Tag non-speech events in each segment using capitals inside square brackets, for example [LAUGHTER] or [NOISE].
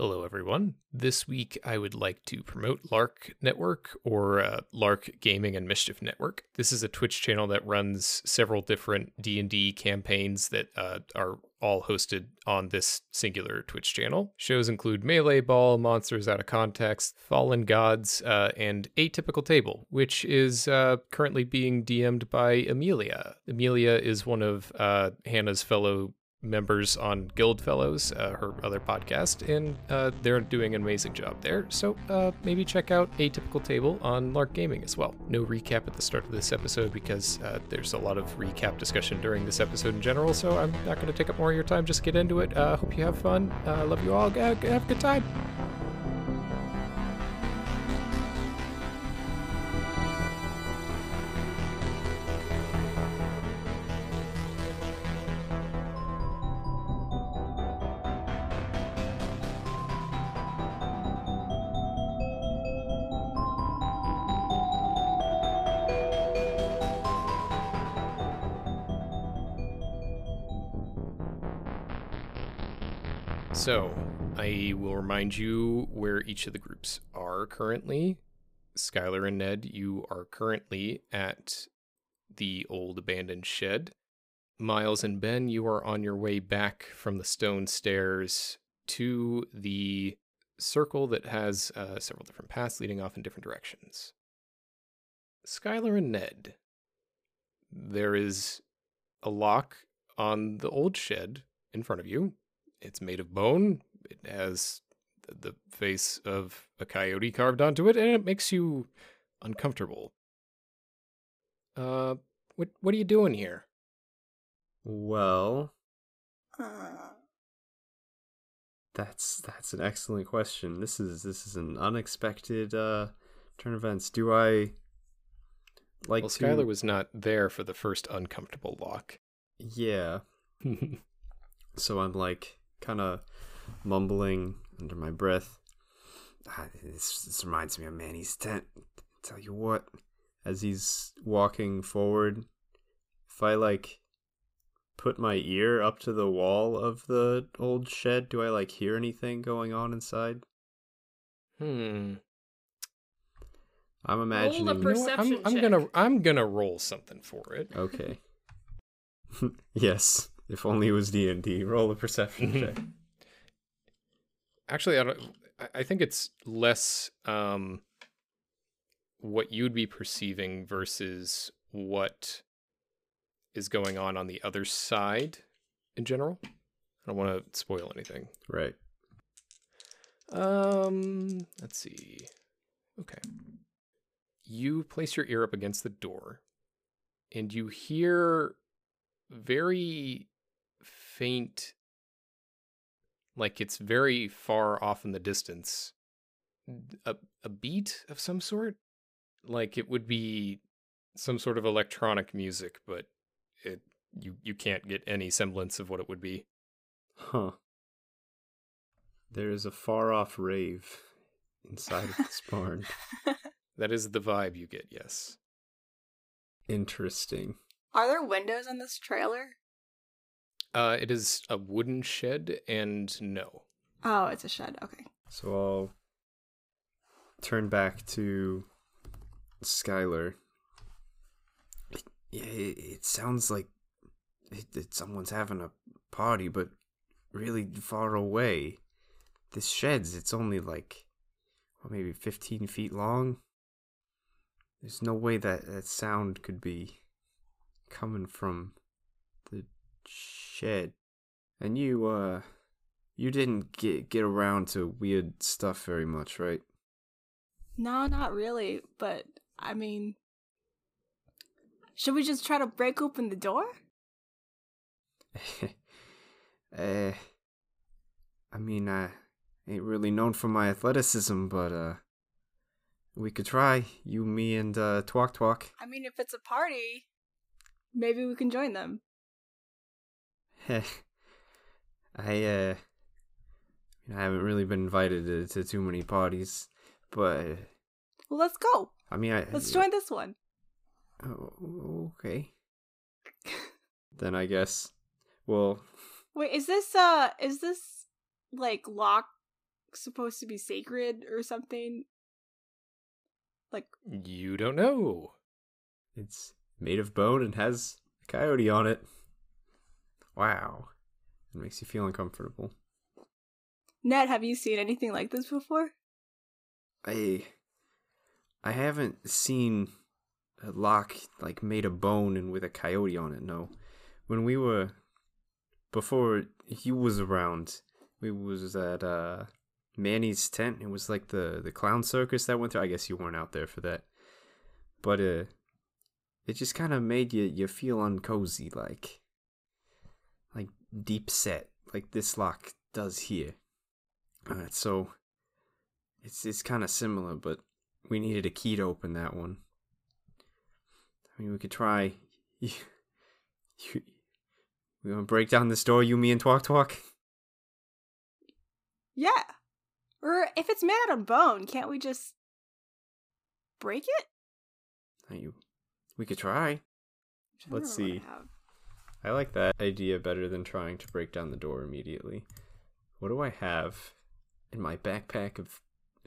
Hello, everyone. This week, I would like to promote Lark Network or uh, Lark Gaming and Mischief Network. This is a Twitch channel that runs several different D and D campaigns that uh, are all hosted on this singular Twitch channel. Shows include Melee Ball, Monsters Out of Context, Fallen Gods, uh, and Atypical Table, which is uh, currently being DM'd by Amelia. Amelia is one of uh, Hannah's fellow members on Guild Fellows, uh, her other podcast, and uh, they're doing an amazing job there. So uh, maybe check out Atypical Table on Lark Gaming as well. No recap at the start of this episode because uh, there's a lot of recap discussion during this episode in general, so I'm not going to take up more of your time. Just get into it. Uh, hope you have fun. Uh, love you all. Have a good time. Remind you where each of the groups are currently. Skylar and Ned, you are currently at the old abandoned shed. Miles and Ben, you are on your way back from the stone stairs to the circle that has uh, several different paths leading off in different directions. Skylar and Ned, there is a lock on the old shed in front of you it's made of bone. It has the face of a coyote carved onto it, and it makes you uncomfortable. Uh, what what are you doing here? Well, that's that's an excellent question. This is this is an unexpected uh turn of events. Do I like well, to... Skylar was not there for the first uncomfortable lock. Yeah. [LAUGHS] so I'm like kind of mumbling under my breath. Ah, this, this reminds me of Manny's tent. Tell you what, as he's walking forward, if I like put my ear up to the wall of the old shed, do I like hear anything going on inside? Hmm. I'm imagining. Roll a perception you know I'm, I'm gonna I'm gonna roll something for it. Okay. [LAUGHS] yes. If only it was D and D. Roll a perception check. Actually, I don't. I think it's less um, what you'd be perceiving versus what is going on on the other side in general. I don't want to spoil anything. Right. Um, let's see. Okay. You place your ear up against the door and you hear very faint like it's very far off in the distance. A, a beat of some sort? Like it would be some sort of electronic music but it you you can't get any semblance of what it would be. Huh. There is a far off rave inside of this barn. [LAUGHS] That is the vibe you get yes. Interesting. Are there windows on this trailer uh, it is a wooden shed, and no. Oh, it's a shed. Okay. So I'll turn back to Skylar. It, it, it sounds like it, it, someone's having a party, but really far away. This shed's it's only like well, maybe fifteen feet long. There's no way that that sound could be coming from the shed. And you, uh, you didn't get get around to weird stuff very much, right? No, not really. But I mean, should we just try to break open the door? uh, [LAUGHS] I mean, I ain't really known for my athleticism, but uh, we could try. You, me, and uh, Twok Twok. I mean, if it's a party, maybe we can join them. [LAUGHS] I uh, I haven't really been invited to, to too many parties, but well, let's go. I mean, I let's join this one. Oh, okay. then I guess. Well. Wait, is this uh, is this like lock supposed to be sacred or something? Like You don't know. It's made of bone and has a coyote on it. Wow. It makes you feel uncomfortable. Ned, have you seen anything like this before? I I haven't seen a lock like made of bone and with a coyote on it, no. When we were before he was around, we was at uh Manny's tent. It was like the the clown circus that went through. I guess you weren't out there for that. But uh it just kind of made you you feel uncozy like deep set like this lock does here. Uh, so it's it's kind of similar, but we needed a key to open that one. I mean, we could try. [LAUGHS] You, you, we want to break down this door, you, me, and Twok Twok? Yeah. Or if it's made out of bone, can't we just break it? Are you, we could try. Let's see. have. I like that idea better than trying to break down the door immediately. What do I have in my backpack of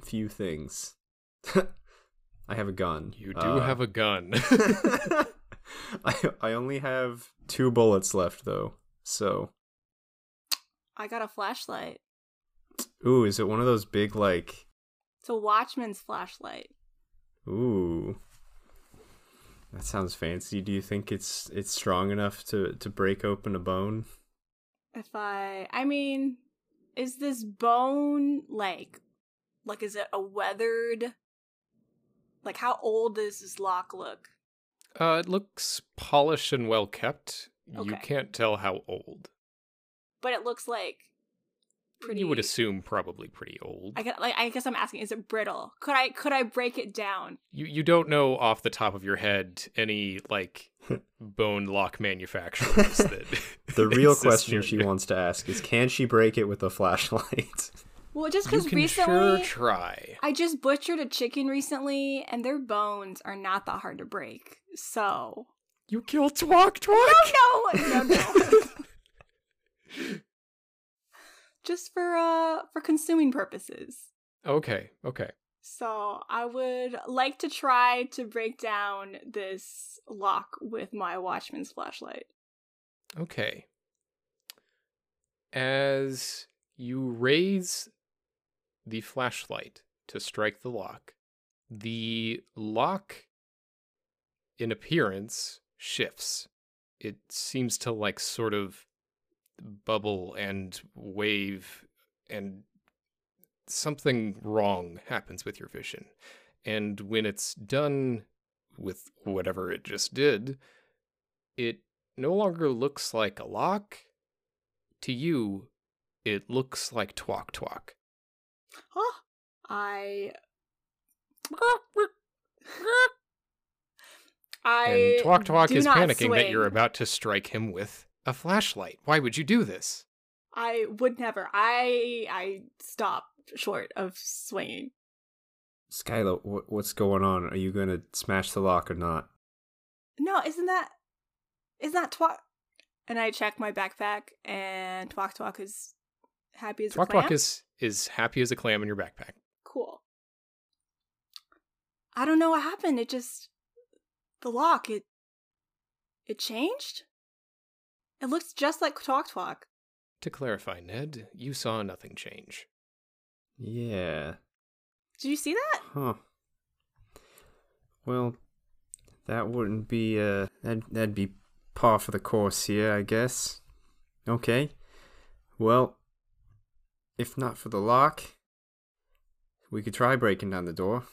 few things? [LAUGHS] I have a gun. You do Uh, have a gun. [LAUGHS] [LAUGHS] I I only have two bullets left though. So, I got a flashlight. ooh, is it one of those big like It's a watchman's flashlight. ooh. That sounds fancy. Do you think it's it's strong enough to to break open a bone? If I I mean, is this bone like like is it a weathered like how old does this lock look? uh, it looks polished and well kept. Okay. You can't tell how old. But it looks like pretty You would assume probably pretty old. I guess, like I guess I'm asking is it brittle? Could I could I break it down? You you don't know off the top of your head any like bone lock manufacturers [LAUGHS] that The [LAUGHS] real question she wants to ask is can she break it with a flashlight? Well, just cuz recently sure try. I just butchered a chicken recently and their bones are not that hard to break. So, You killed Twok Twok. no, no, no. [LAUGHS] just for uh for consuming purposes. Okay, okay. So, I would like to try to break down this lock with my watchman's flashlight. Okay. As you raise the flashlight to strike the lock, the lock in appearance shifts. It seems to like sort of bubble and wave and something wrong happens with your vision. And when it's done with whatever it just did, it no longer looks like a lock. To you, it looks like Twok Twok. Huh? I [LAUGHS] I And Twok do is panicking that you're about to strike him with a flashlight. Why would you do this? I would never. I I stop short of swinging. Skylar, wh- what's going on? Are you gonna smash the lock or not? No, isn't that isn't that twat? And I check my backpack, and Twok Twok is happy as a Twok clam. Twok is is happy as a clam in your backpack. cool. I don't know what happened. It just the lock. It it changed. It looks just like Twok Twok. To clarify, Ned, you saw nothing change. Yeah. Did you see that? Huh. Well, that wouldn't be uh that that'd be par for the course here, I guess. Okay. Well, if not for the lock, we could try breaking down the door.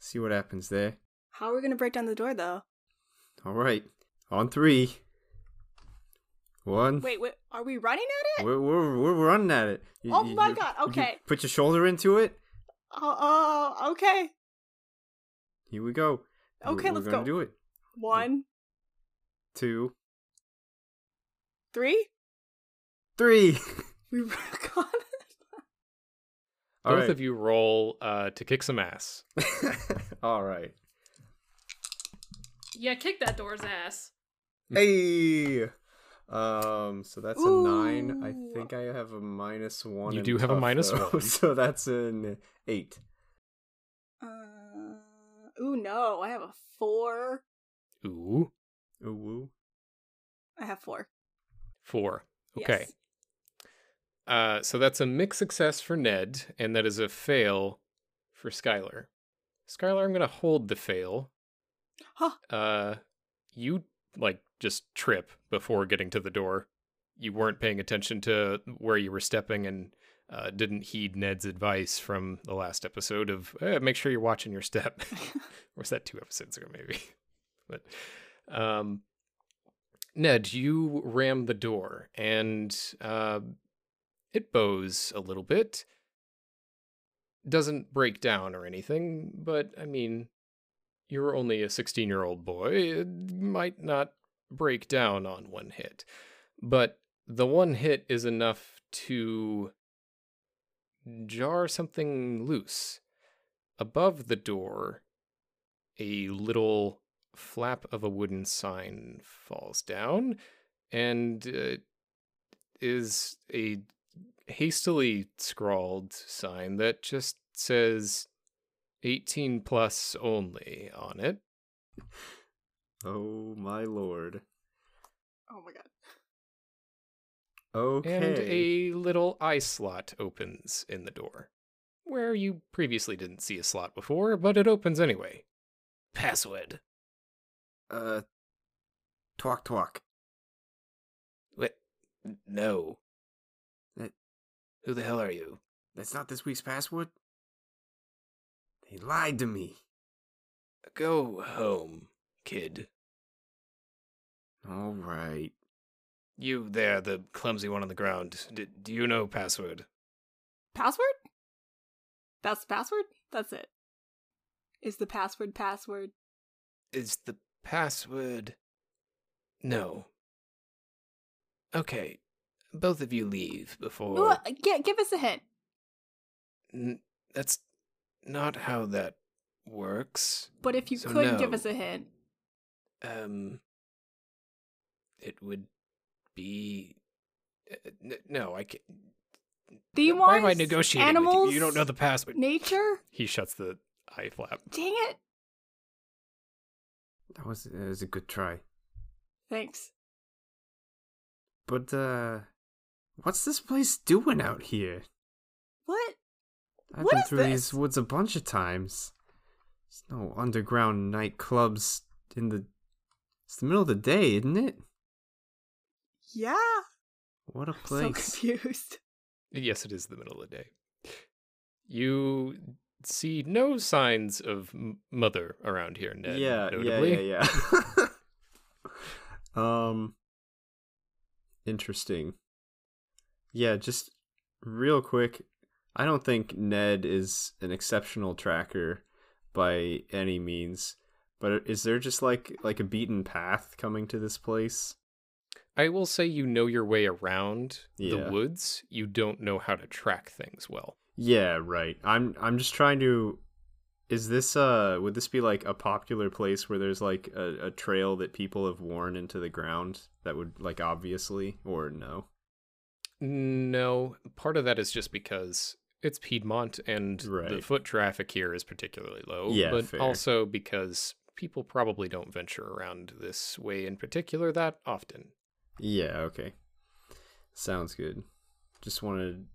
See what happens there. How are we gonna break down the door, though? All right. On three. One. Wait, wait. Are we running at it? We're, we're, we're running at it. You- Oh you- my you- God, you okay. Put your shoulder into it. Oh, oh, okay. Here we go. Okay, we're let's gonna go. do it. One, Two, three. Three. three. [LAUGHS] [LAUGHS] We got it. Both right. of you roll uh, to kick some ass. [LAUGHS] All right. Yeah, kick that door's ass. Hey. Um, so that's a nine. I think I have a minus one. You in do have a minus though, [LAUGHS] one. so that's an eight. Uh, ooh, no. I have a four. Ooh, Ooh, woo. I have four. four. Okay. Yes. Uh, so that's a mixed success for Ned, and that is a fail for Skylar. Skylar, I'm gonna hold the fail. Huh. Uh, you like just trip before getting to the door. You weren't paying attention to where you were stepping and uh, didn't heed Ned's advice from the last episode of eh, make sure you're watching your step. [LAUGHS] [LAUGHS] or was that two episodes ago, maybe? [LAUGHS] but um, Ned, you ram the door and uh, it bows a little bit. Doesn't break down or anything, but I mean, you're only a 16 year old boy. It might not break down on one hit. But the one hit is enough to jar something loose. Above the door, a little flap of a wooden sign falls down and uh, is a hastily scrawled sign that just says 18 plus only on it. Oh my lord. Oh my god. Okay. And a little eye slot opens in the door, where you previously didn't see a slot before, but it opens anyway. Password. Uh, Twok Twok. What? No. That- Who the hell are you? That's not this week's password. They lied to me. Go home, kid. All right. You there, the clumsy one on the ground. D- do you know password? Password? That's the password? That's it. Is the password password? Is the password. No. Okay. Both of you leave before. Ooh, uh, gi- give us a hint. N- that's not how that works. But if you So could give us a hint. Um, it would be. uh, n- no, I can't. Theme Why am I wise, negotiating animals, you? You don't know the password. nature. He shuts the eye flap. Dang it! That was that was a good try. Thanks. But uh, what's this place doing out here? What? I've What been is through this? these woods a bunch of times. There's no underground nightclubs in the. It's the middle of the day, isn't it? Yeah. What a I'm [LAUGHS] so place! confused. Yes, it is the middle of the day. You see no signs of mother around here, Ned. yeah, notably. yeah, yeah, yeah. [LAUGHS] um, interesting. Yeah, just real quick. I don't think Ned is an exceptional tracker by any means, but is there just like like a beaten path coming to this place? I will say you know your way around Yeah. the woods. You don't know how to track things well. Yeah, right. I'm I'm just trying to is this uh would this be like a popular place where there's like a, a trail that people have worn into the ground that would like obviously or no? No, part of that is just because it's Piedmont and the foot traffic here is particularly low. Yeah, but fair. also because people probably don't venture around this way in particular that often. Yeah, okay. Sounds good. Just wanted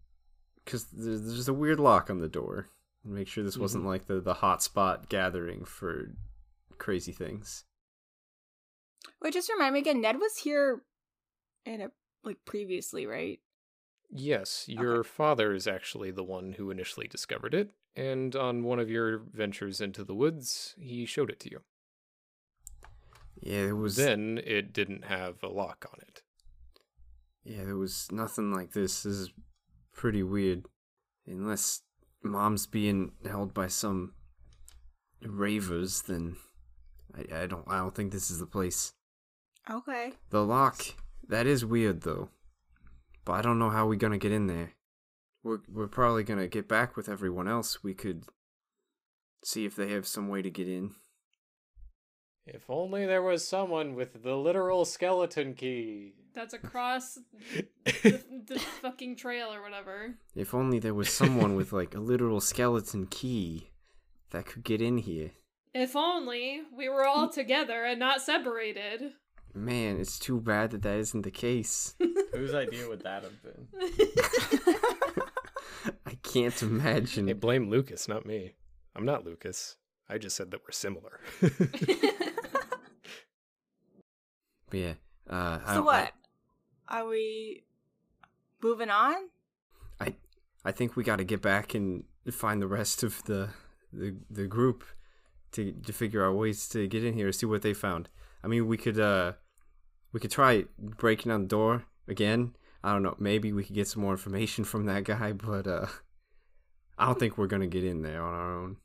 cuz there's, there's a weird lock on the door. Make sure this wasn't mm-hmm. like the the hotspot gathering for crazy things. Wait, just remind me again. Ned was here in a like previously, right? Yes, your father is actually the one who initially discovered it, and on one of your ventures into the woods, he showed it to you. Yeah, it was Then it didn't have a lock on it. Yeah, there was nothing like this. This is pretty weird. Unless mom's being held by some ravers, then I, I don't I don't think this is the place. Okay. The lock, that is weird though. But I don't know how we're gonna get in there. We're we're probably gonna get back with everyone else. We could see if they have some way to get in. If only there was someone with the literal skeleton key. That's across [LAUGHS] the, the fucking trail or whatever. If only there was someone with like a literal skeleton key that could get in here. If only we were all together and not separated. Man, it's too bad that that isn't the case. [LAUGHS] Whose idea would that have been? [LAUGHS] I can't imagine. Hey, blame Lucas, not me. I'm not Lucas. I just said that we're similar. But yeah. Uh, I, So what? Are we moving on? I, I think we got to get back and find the rest of the the, the group to to figure out ways to get in here. And see what they found. I mean, we could uh, we could try breaking down the door again. I don't know. Maybe we could get some more information from that guy, but uh, I don't think we're gonna get in there on our own.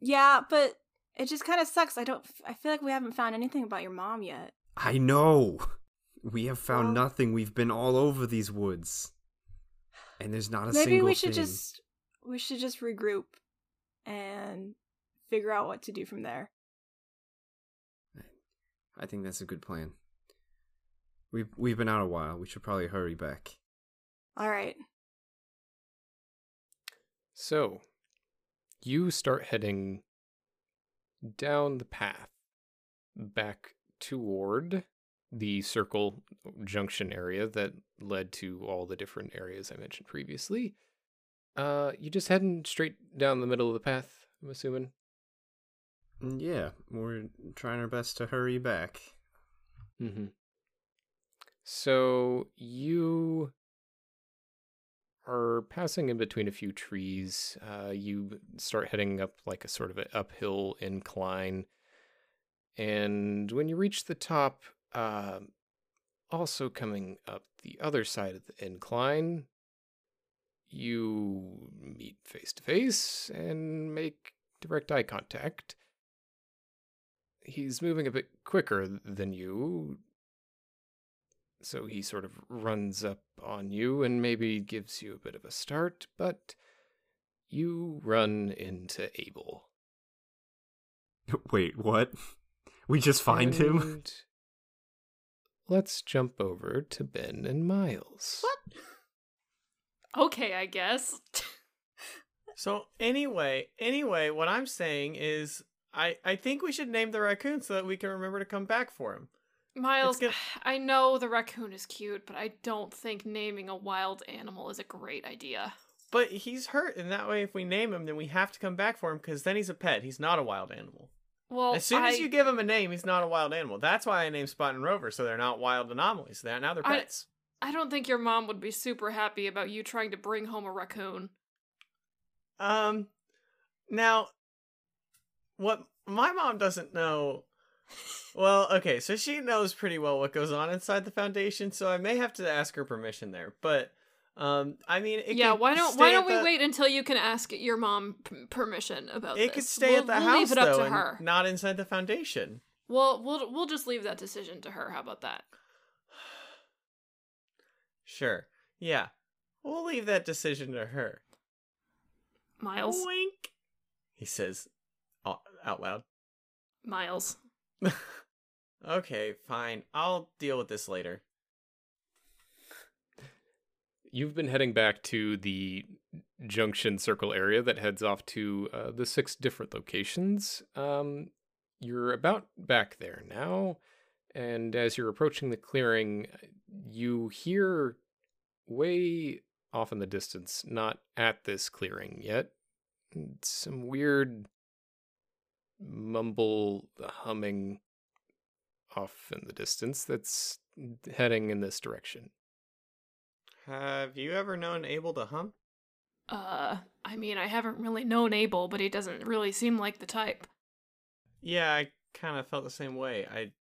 Yeah, but it just kind of sucks. I don't. I feel like we haven't found anything about your mom yet. I know. We have found Well- nothing. We've been all over these woods, and there's not a Maybe single we should thing. just we should just regroup and figure out what to do from there. I think that's a good plan. We've we've been out a while. We should probably hurry back. All right. so, you start heading down the path back toward the circle junction area that led to all the different areas I mentioned previously. Uh, you just heading straight down the middle of the path, I'm assuming. Mm, Yeah, we're trying our best to hurry back. Mm-hmm. So you are passing in between a few trees. Uh, you start heading up like a sort of an uphill incline, and when you reach the top, uh, also coming up the other side of the incline, you meet face to face and make direct eye contact he's moving a bit quicker than you. So he sort of runs up on you and maybe gives you a bit of a start, but you run into Abel. [LAUGHS] Wait, what? We just find him? Let's jump over to Ben and Miles. What? Okay, I guess. So anyway, anyway, what I'm saying is I I think we should name the raccoon so that we can remember to come back for him. Miles, gonna- I know the raccoon is cute, but I don't think naming a wild animal is a great idea. But he's hurt, and that way, if we name him, then we have to come back for him because then he's a pet. He's not a wild animal. Well, as soon I, as you give him a name, he's not a wild animal. That's why I named Spot and Rover, so they're not wild anomalies. They're now they're I- pets. I don't think your mom would be super happy about you trying to bring home a raccoon. Um, now, what my mom doesn't know. Well, okay, so she knows pretty well what goes on inside the foundation, so I may have to ask her permission there. But, um, I mean, it yeah, why don't why don't we the- wait until you can ask your mom p- permission about It this? could stay we'll, at the we'll house leave it up though, to her. not inside the foundation. Well, we'll we'll just leave that decision to her. How about that? [SIGHS] Sure, yeah, we'll leave that decision to her. Miles, Wink, he says, out loud. Miles. [LAUGHS] okay, fine. I'll deal with this later. You've been heading back to the junction circle area that heads off to uh, the six different locations. Um, you're about back there now, and as you're approaching the clearing, you hear way off in the distance, not at this clearing yet, some weird mumble humming off in the distance that's heading in this direction. Have you ever known Abel to hum? Uh, I mean, I haven't really known Abel, but he doesn't really seem like the type. Yeah, I kind of felt the same way. I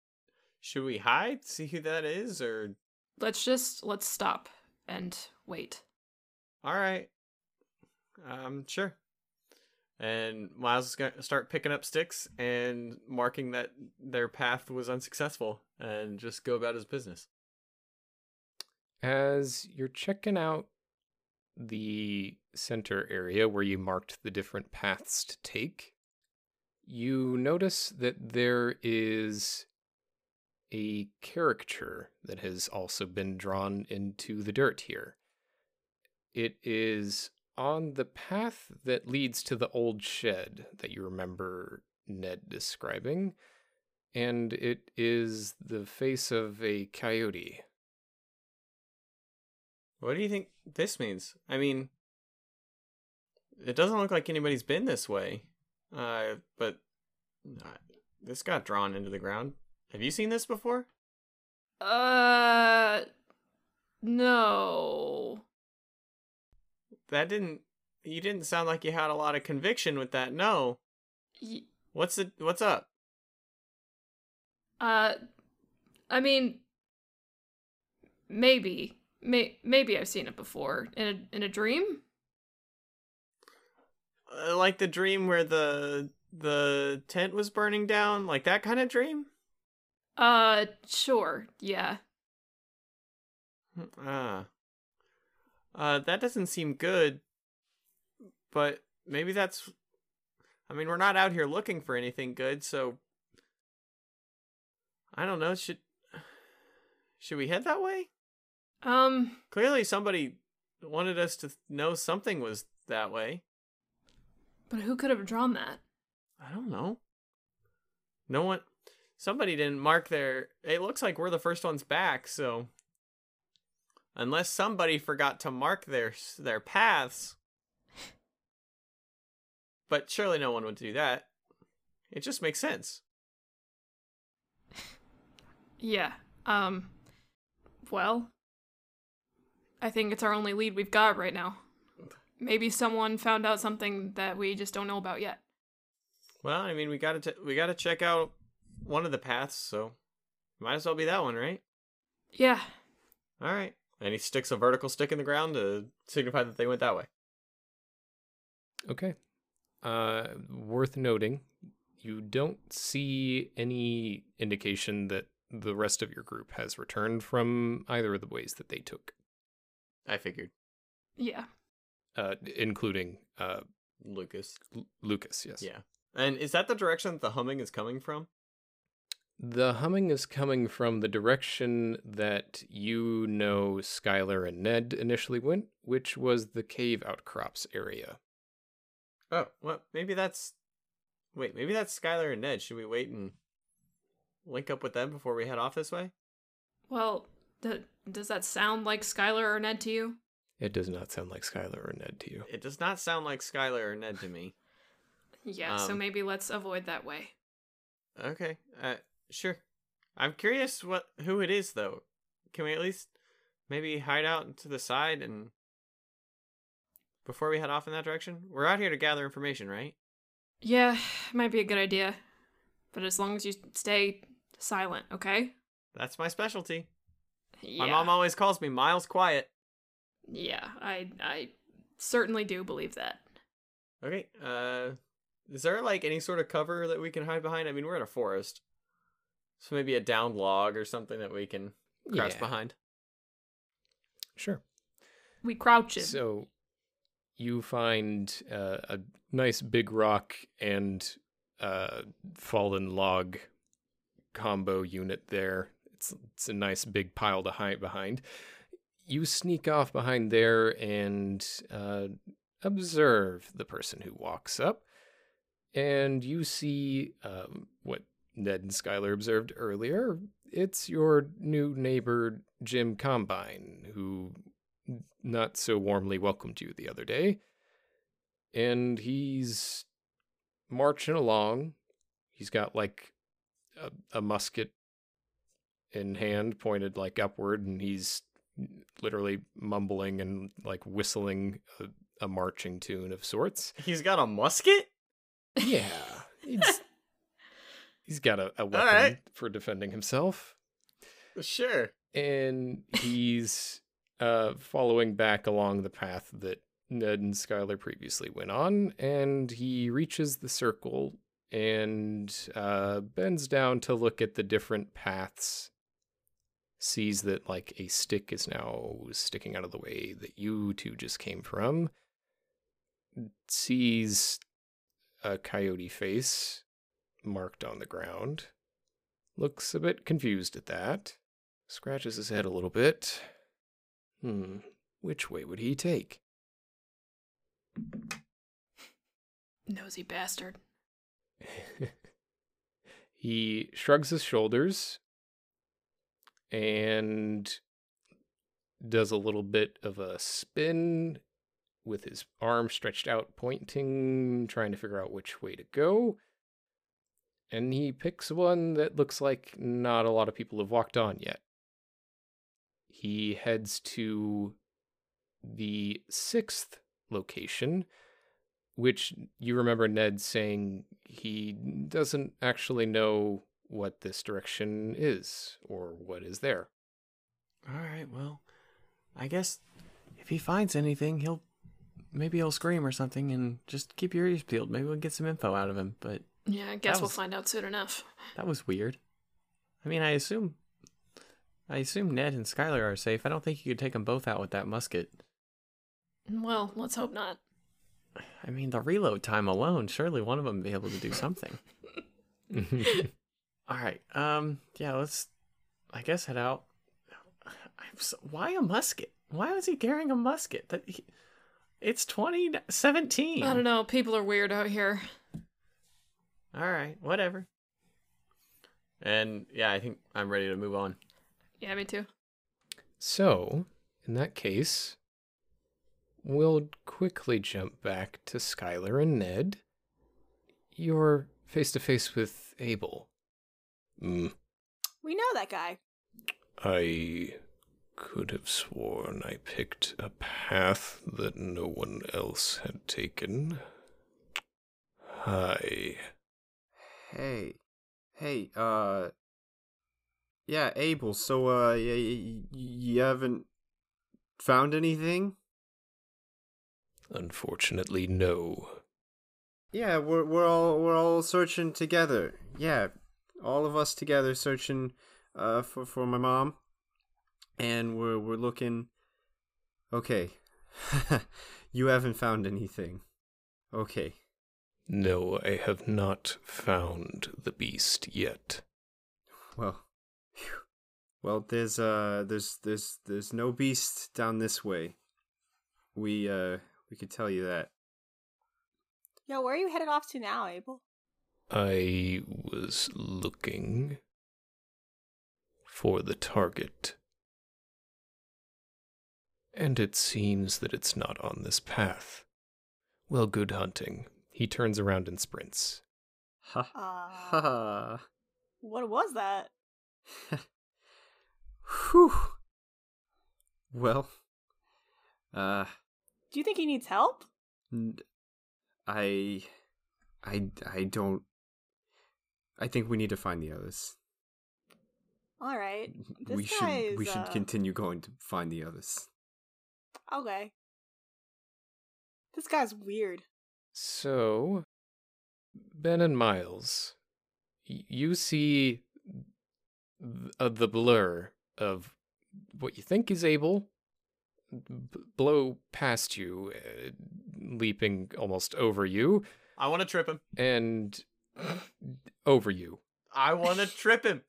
should we hide, see who that is, or Let's just let's stop and wait. all right, um, sure. And Miles is gonna start picking up sticks and marking that their path was unsuccessful, and just go about his business. As you're checking out the center area where you marked the different paths to take, you notice that there is a caricature that has also been drawn into the dirt here. It is on the path that leads to the old shed that you remember Ned describing, and it is the face of a coyote. What do you think this means? I mean, it doesn't look like anybody's been this way. Uh, but uh, this got drawn into the ground. Have you seen this before? Uh, no. That didn't. You didn't sound like you had a lot of conviction with that. No. Y- What's it? What's up? Uh, I mean, maybe, may maybe I've seen it before in a in a dream. Uh, like the dream where the the tent was burning down, like that kind of dream. Uh, sure, yeah. Ah. Uh, that doesn't seem good. But maybe that's. I mean, we're not out here looking for anything good, so. I don't know. Should. Should we head that way? Um, Clearly, somebody wanted us to know something was that way. but who could have drawn that? I don't know. No one. Somebody didn't mark their. It looks like we're the first ones back, so. Unless somebody forgot to mark their their paths. But surely no one would do that. It just makes sense. Yeah. Um. Well, I think it's our only lead we've got right now. Maybe someone found out something that we just don't know about yet. Well, I mean, we gotta t- we gotta check out one of the paths, so might as well be that one, right? Yeah. All right. And he sticks a vertical stick in the ground to signify that they went that way. Okay. Uh, worth noting, you don't see any indication that the rest of your group has returned from either of the ways that they took, I figured. Yeah. uh, including uh, Lucas. L- Lucas. Yes. Yeah. And is that the direction that the humming is coming from? The humming is coming from the direction that you know Skylar and Ned initially went, which was the cave outcrops area. Oh, well, maybe that's. Wait, maybe that's Skylar and Ned. Should we wait and link up with them before we head off this way? Well, d- does that sound like Skylar or Ned to you? It does not sound like Skylar or Ned to you. It does not sound like Skylar or Ned to me. [LAUGHS] Yeah, so Um, maybe let's avoid that way. Okay, uh, sure. I'm curious what who it is though. Can we at least maybe hide out to the side and before we head off in that direction? We're out here to gather information, right? Yeah, [SIGHS] might be a good idea. But as long as you stay silent, okay? That's my specialty. Yeah. My mom always calls me Miles Quiet. Yeah, I I certainly do believe that. Okay. Uh, is there like any sort of cover that we can hide behind? I mean, we're in a forest, so maybe a down log or something that we can crouch Yeah. behind. Sure. We crouch in. So you find uh, a nice big rock and uh, fallen log combo unit there. It's it's a nice big pile to hide behind. You sneak off behind there and uh, observe the person who walks up, and you see um, what Ned and Skylar observed earlier. It's your new neighbor Jim Combine, who not so warmly welcomed you the other day. And he's marching along. He's got like a, a musket in hand, pointed like upward, and he's literally mumbling and like whistling a, a marching tune of sorts. He's got a musket. Yeah, he's [LAUGHS] he's got a, a weapon right. for defending himself Sure. and he's uh, following back along the path that Ned and Skylar previously went on, and he reaches the circle and uh, bends down to look at the different paths. Sees that like a stick is now sticking out of the way that you two just came from. Sees a coyote face marked on the ground looks a bit confused at that, scratches his head a little bit. Hmm, which way would he take? Nosy bastard. [LAUGHS] he shrugs his shoulders and does a little bit of a spin with his arm stretched out, pointing, trying to figure out which way to go. And he picks one that looks like not a lot of people have walked on yet. He heads to the sixth location, which you remember Ned saying he doesn't actually know what this direction is or what is there. All right, well, I guess if he finds anything, he'll maybe he'll scream or something, and just keep your ears peeled. Maybe we'll get some info out of him. But Yeah, I guess we'll was- find out soon enough. that was weird. I mean, I assume, I assume Ned and Skylar are safe. I don't think you could take them both out with that musket. Well, let's hope not. I mean, the reload time alone, surely one of them would be able to do something. [LAUGHS] [LAUGHS] All right. Um. Yeah. Let's. I guess head out. I'm so, why a musket? Why was he carrying a musket? That he, it's 2017. I don't know. People are weird out here. All right. Whatever. And yeah, I think I'm ready to move on. Yeah, me too. So, in that case, we'll quickly jump back to Skylar and Ned. You're face to face with Abel. Mm, We know that guy. I could have sworn I picked a path that no one else had taken. Hi. Hey, hey, uh, yeah, Abel. So, uh, y- y- you haven't found anything? Unfortunately, no. Yeah, we're we're all we're all searching together. Yeah, all of us together searching, uh, for for my mom, and we're we're looking. Okay, [LAUGHS] you haven't found anything. Okay. No, I have not found the beast yet. Well, phew. well, there's uh, there's there's there's no beast down this way. We uh, we could tell you that. Yo, where are you headed off to now, Abel? I was looking for the target. And it seems that it's not on this path. Well, good hunting. He turns around and sprints. Ha Uh, ha. what was that? [LAUGHS] Whew. Well, uh, Do you think he needs help? n- I, I, I don't. I think we need to find the others. All right. [LAUGHS] This we guy should we is, should uh, continue going to find the others. Okay. This guy's weird. So, Ben and Miles, you see th- uh, the blur of what you think is Abel b- blow past you, uh, leaping almost over you, I want to trip him. and [LAUGHS] over you. I want to [LAUGHS] trip him.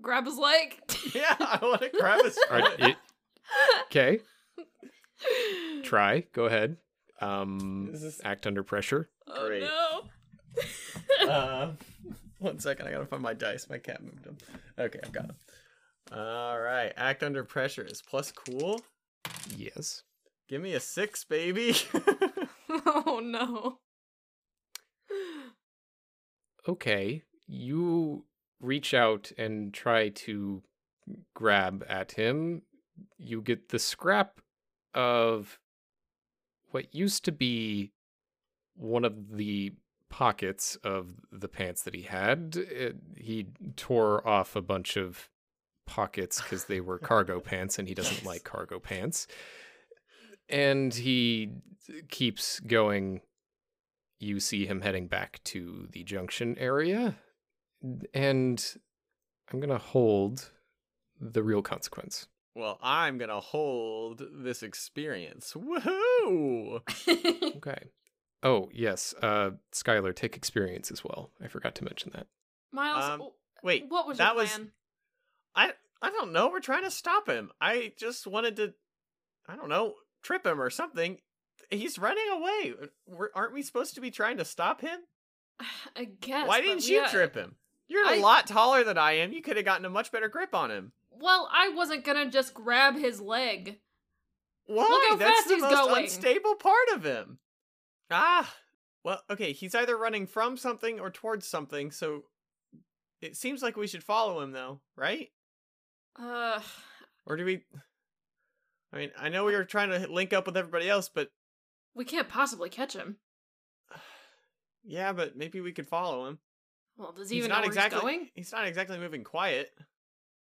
Grab his leg. [LAUGHS] Yeah, I want to grab his [LAUGHS] All right, foot. it- Okay, try. Go ahead. Um, This is- act under pressure. oh Great. no. uh, one second, I gotta find my dice. My cat moved them. Okay, I've got them. All right, act under pressure is plus cool. Yes. Give me a six, baby. oh no. Okay, you reach out and try to grab at him. You get the scrap of what used to be one of the pockets of the pants that he had. It, he tore off a bunch of pockets because they were cargo [LAUGHS] pants and he doesn't like cargo pants. And he keeps going you see him heading back to the junction area and i'm going to hold the real consequence well, I'm gonna hold this experience. Woohoo! [LAUGHS] okay oh yes uh skylar take experience as well i forgot to mention that Miles, Um, w- Wait, what was that your was plan? I I don't know. We're trying to stop him. I just wanted to I don't know, trip him or something. He's running away. We're, aren't we supposed to be trying to stop him? [SIGHS] I guess. Why didn't you uh, trip him? You're a I- lot taller than I am. You could have gotten a much better grip on him. Well, I wasn't gonna just grab his leg. Why? That's the most going. unstable part of him. Ah, well, okay. He's either running from something or towards something. So it seems like we should follow him, though, right? Uh, Or do we? I mean, I know we were trying to link up with everybody else, but we can't possibly catch him. [SIGHS] yeah, but maybe we could follow him. Well, does he he's even not know where exactly. he's going? He's not exactly moving quiet.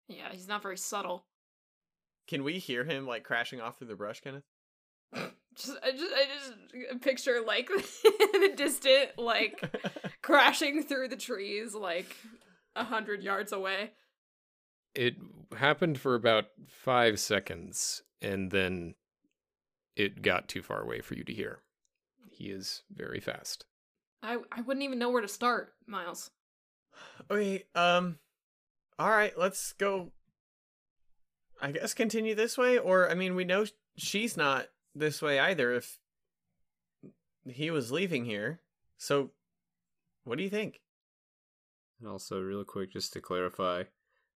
Yeah, he's not very subtle. Can we hear him like crashing off through the brush, Kenneth? [LAUGHS] Just, I just, I just picture like [LAUGHS] the distant, like [LAUGHS] crashing through the trees, like a hundred yards away. It happened for about five seconds, and then it got too far away for you to hear. He is very fast. I, I wouldn't even know where to start, Miles. Okay, um all right, let's go I guess continue this way or I mean we know she's not this way either if he was leaving here. So what do you think? And also, real quick, just to clarify,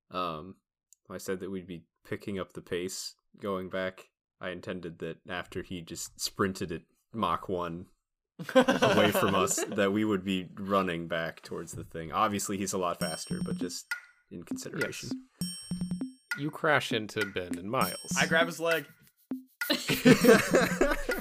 um, I said that we'd be picking up the pace going back. I intended that after he just sprinted at Mach 1 away [LAUGHS] from us, that we would be running back towards the thing. Obviously, he's a lot faster, but just in consideration. You crash into Ben and Miles. I grab his leg. [LAUGHS] [LAUGHS]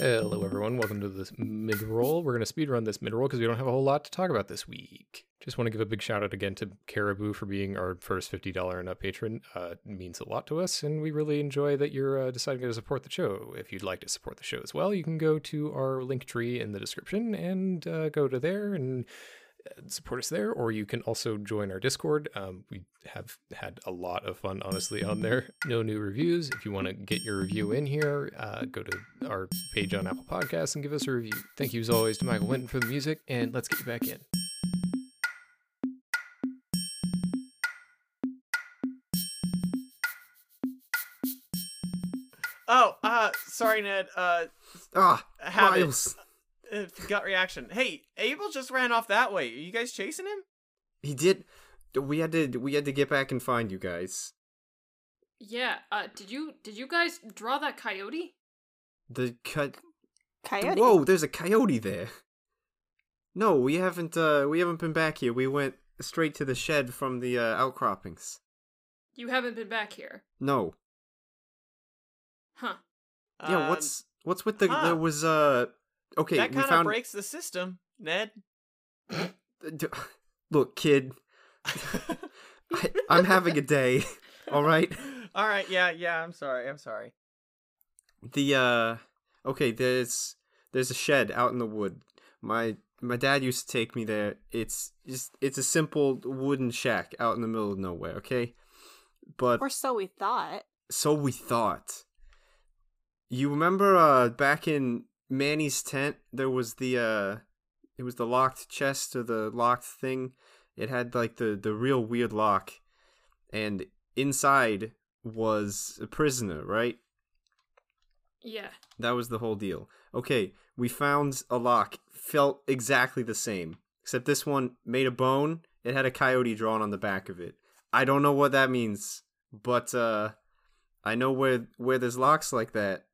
Hello, everyone. Welcome to this mid roll. We're going to speedrun this mid roll because we don't have a whole lot to talk about this week. Just want to give a big shout out again to Caribou for being our first $50 and up patron. Uh, it means a lot to us, and we really enjoy that you're uh, deciding to support the show. If you'd like to support the show as well, you can go to our link tree in the description and uh, go to there and support us there, or you can also join our Discord. Um, we have had a lot of fun, honestly, on there. No new reviews. If you want to get your review in here, uh, go to our page on Apple Podcasts and give us a review. Thank you as always to Michael Winton for the music, and let's get you back in. Oh, uh sorry Ned. Uh ah, have it. Miles! Uh, gut reaction. Hey, Abel just ran off that way. Are you guys chasing him? He did. We had to. We had to get back and find you guys. Yeah. Uh, did you did you guys draw that coyote? The cut. Coyote. Whoa! There's a coyote there. No, we haven't. Uh, we haven't been back here. We went straight to the shed from the uh, outcroppings. You haven't been back here, No. huh? Yeah. Um, what's what's with the? huh. There was uh. Okay, that kind of found. breaks the system, Ned. [LAUGHS] Look, kid. [LAUGHS] I, I'm having a day. [LAUGHS] All right. All right. Yeah. Yeah. I'm sorry. I'm sorry. The uh. Okay, there's there's a shed out in the wood. My my dad used to take me there. It's just it's a simple wooden shack out in the middle of nowhere. Okay, but Or so we thought. so we thought. You remember uh back in Manny's tent there was the uh it was the locked chest or the locked thing. It had like the the real weird lock and inside was a prisoner, right? Yeah. That was the whole deal. Okay, we found a lock felt exactly the same except this one made a bone. It had a coyote drawn on the back of it. I don't know what that means, but uh I know where where there's locks like that,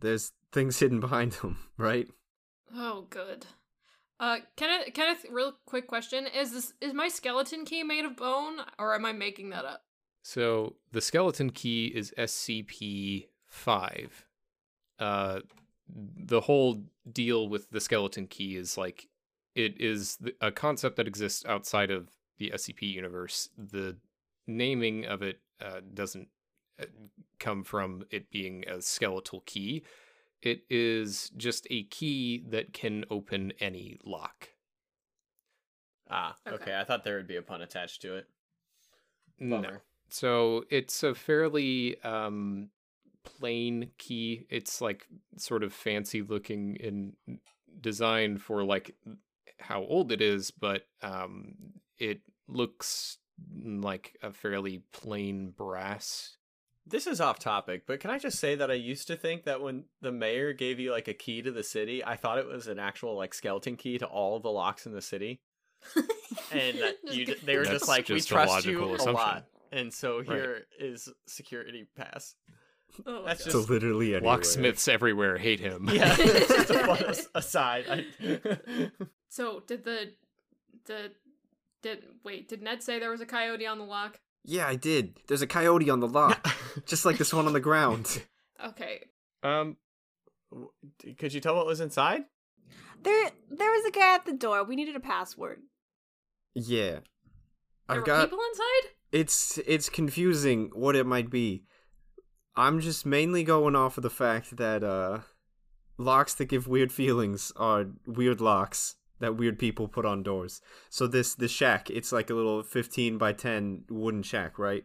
there's things hidden behind [LAUGHS] them, right? Oh, good. Uh, Kenneth, Kenneth, real quick question: Is this is my skeleton key made of bone, or am I making that up? So the skeleton key is SCP 5. Uh, the whole deal with the skeleton key is like it is a concept that exists outside of the SCP universe. The naming of it uh, doesn't uh, come from it being a skeletal key. It is just a key that can open any lock. Ah. Okay. Okay. I thought there would be a pun attached to it. No. Bummer. So it's a fairly um, plain key. It's like sort of fancy looking in design for like how old it is, but um, it looks like a fairly plain brass. This is off topic, but can I just say that I used to think that when the mayor gave you like a key to the city, I thought it was an actual like skeleton key to all the locks in the city, and [LAUGHS] that you they were That's just like we just a trust you logical a lot, and so Right. here is security pass. Oh, That's God. So just literally anywhere. Locksmiths everywhere hate him. [LAUGHS] yeah. [LAUGHS] it's just a fun aside. I... So did the the did wait? Did Ned say there was a coyote on the lock? Yeah, I did. There's a coyote on the lock, [LAUGHS] just like this one on the ground. Okay. um, could you tell what was inside? There, there was a guy at the door. We needed a password. Yeah, There I've were got. people inside. It's it's confusing what it might be. I'm just mainly going off of the fact that uh, locks that give weird feelings are weird locks that weird people put on doors. So this this shack, it's like a little 15 by 10 wooden shack, right?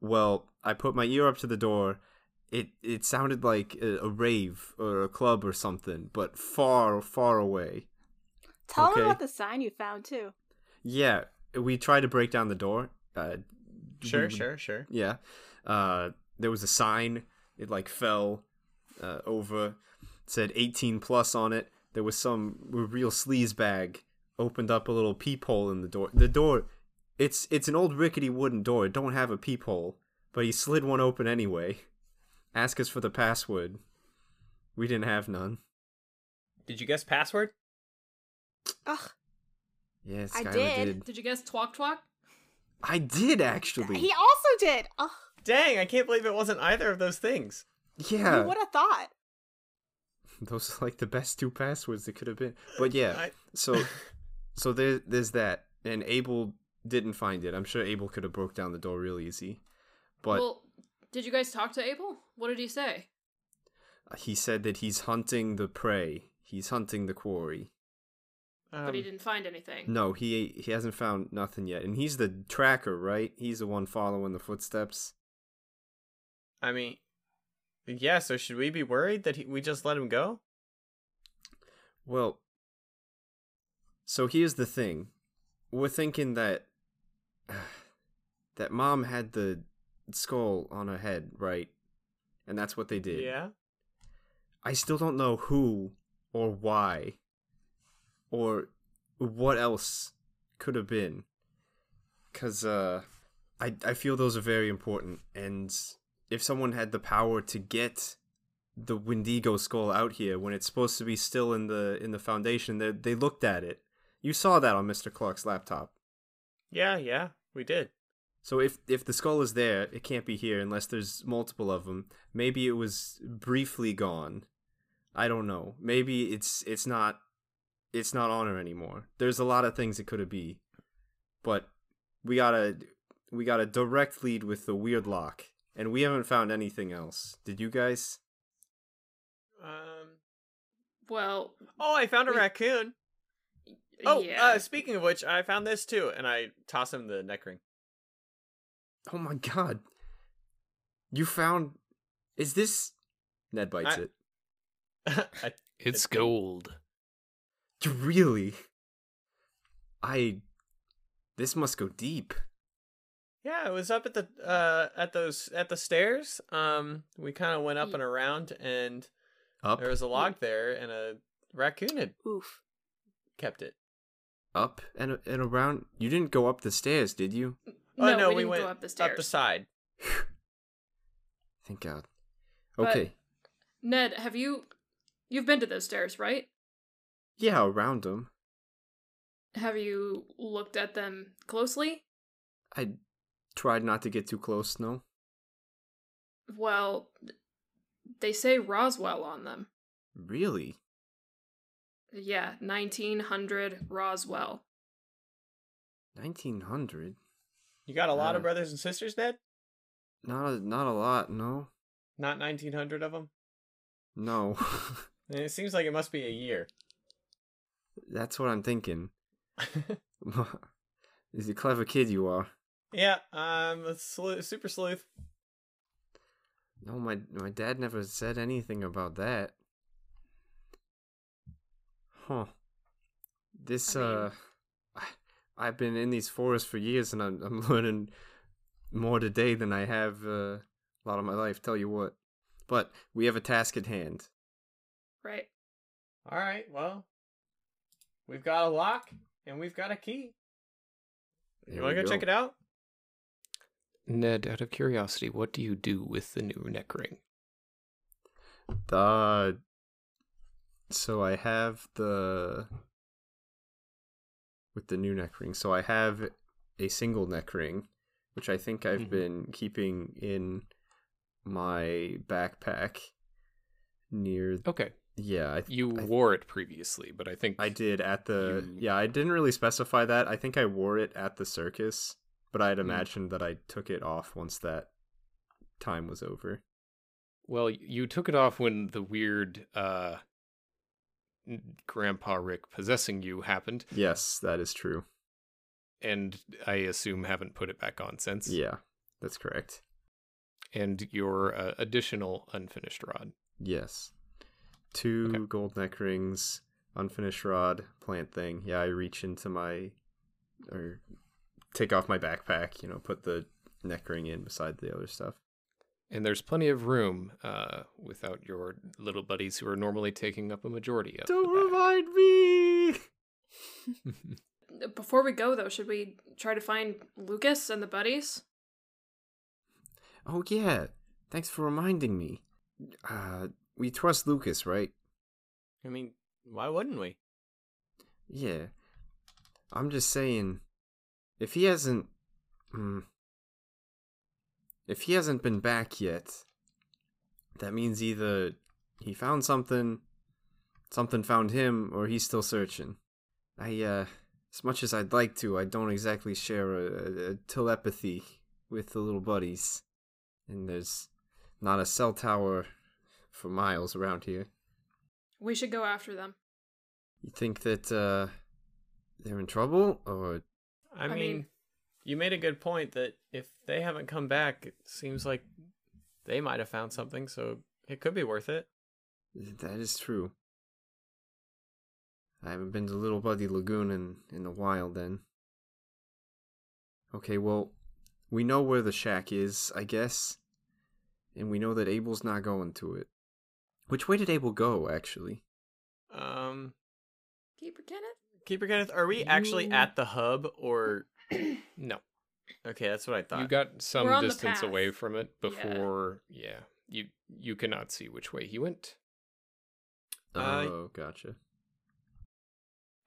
Well, I put my ear up to the door. It it sounded like a, a rave or a club or something, but far far away. Tell Okay. him about the sign you found too. Yeah, we tried to break down the door. Uh, Sure, we- sure, sure. Yeah. Uh, there was a sign. It like fell uh, over. It said 18 plus on it. There was some real sleaze bag opened up a little peephole in the door. The door, it's it's an old rickety wooden door. It don't have a peephole, but he slid one open anyway. Ask us for the password. We didn't have none. Did you guess password? Ugh, Yeah, I did. did. Did you guess twok twok? I did actually. he also did. Ugh, Dang, I can't believe it wasn't either of those things. yeah. you would have thought. [LAUGHS] Those are like the best two passwords that could have been. But yeah, I- so so there there's that, and Abel didn't find it. I'm sure Abel could have broke down the door real easy, but well, did you guys talk to Abel? What did he say? he said that he's hunting the prey. He's hunting the quarry. but he Um, didn't find anything. No, he he hasn't found nothing yet, and he's the tracker, right? He's the one following the footsteps. I mean, yeah. So should we be worried that he, we just let him go? Well, so here's the thing. We're thinking that [SIGHS] that mom had the skull on her head, right? And that's what they did. Yeah. I still don't know who or why or what else could have been. Cuz uh I I feel those are very important and if someone had the power to get the Wendigo skull out here when it's supposed to be still in the in the foundation, they they looked at it. You saw that on Mr. Clark's laptop. Yeah, yeah, we did. So if if the skull is there, it can't be here unless there's multiple of them. Maybe it was briefly gone. I don't know. Maybe it's it's not it's not on her anymore. There's a lot of things it could have be. But we got to we got a direct lead with the weird lock and we haven't found anything else. Did you guys? Um. Well, Oh, I found a We- raccoon. Oh, yeah. uh, speaking of which, I found this too, and I toss him the neck ring. Oh my god. You found Is this Ned bites I- it. [LAUGHS] I, It's gold. Really? I this must go deep. Yeah, it was up at the uh at those at the stairs. Um, we kind of went up Ye- and around, and Up, there was a log there, and a raccoon had Oof. kept it. up, and and around. You didn't go up the stairs, did you? Oh no, no, we, we, went go up the stairs. up the side. [SIGHS] Thank God. But- Okay. Ned, have you you've been to those stairs, right? Yeah, around them. Have you looked at them closely? I tried not to get too close. No. Well, they say Roswell on them. Really? Yeah, 1900 Roswell. Nineteen hundred. You got a lot of Uh. brothers and sisters, Ned? Not a not a lot. No. Not nineteen hundred of them. No. [LAUGHS] It seems like it must be a year. That's what I'm thinking. [LAUGHS] [LAUGHS] Is a clever kid you are. Yeah, I'm a sleu- super sleuth. No, my my dad never said anything about that. Huh. This I mean- uh I- [SIGHS] I've been in these forests for years and I'm I'm [LAUGHS] learning more today than I have uh, a lot of my life, tell you what. But we have a task at hand. Right. All right, well, we've got a lock and we've got a key. You want to go check it out? Ned, out of curiosity, what do you do with the new neck ring? The so I have the with the new neck ring. So I have a single neck ring, which I think I've Mhm. been keeping in my backpack near. Okay, Yeah, I, you I, wore it previously, but I think I did at the. You- Yeah, I didn't really specify that. I think I wore it at the circus, but I had Mm. imagined that I took it off once that time was over. Well, you took it off when the weird uh Grandpa Rick possessing you happened, Yes, that is true. and I assume haven't put it back on since. Yeah, that's correct. And your uh, additional unfinished rod. Yes. Two Okay. gold neck rings, unfinished rod, plant thing. Yeah, I reach into my or take off my backpack, you know, put the neck ring in beside the other stuff. And there's plenty of room uh, without your little buddies who are normally taking up a majority of Don't the remind me. [LAUGHS] Before we go, though, should we try to find Lucas and the buddies? Oh yeah. Thanks for reminding me. Uh we trust Lucas, right? I mean, why wouldn't we? Yeah. I'm just saying if he hasn't hmm, if he hasn't been back yet, that means either he found something, something found him, or he's still searching. I, uh, as much as I'd like to, I don't exactly share a, a, a telepathy with the little buddies. And there's not a cell tower for miles around here. We should go after them. You think that, uh, they're in trouble, or I, I mean, mean- you made a good point that if they haven't come back, it seems like they might have found something, so it could be worth it. That is true. I haven't been to Little Buddy Lagoon in, in a while then. Okay, well, we know where the shack is, I guess. And we know that Abel's not going to it. Which way did Abel go, actually? Um, Keeper Kenneth? Keeper Kenneth, are we actually You- at the hub or? [COUGHS] no, Okay, that's what I thought. you got some We're on the distance away from it before. Yeah. you you cannot see which way he went. Uh, oh, gotcha.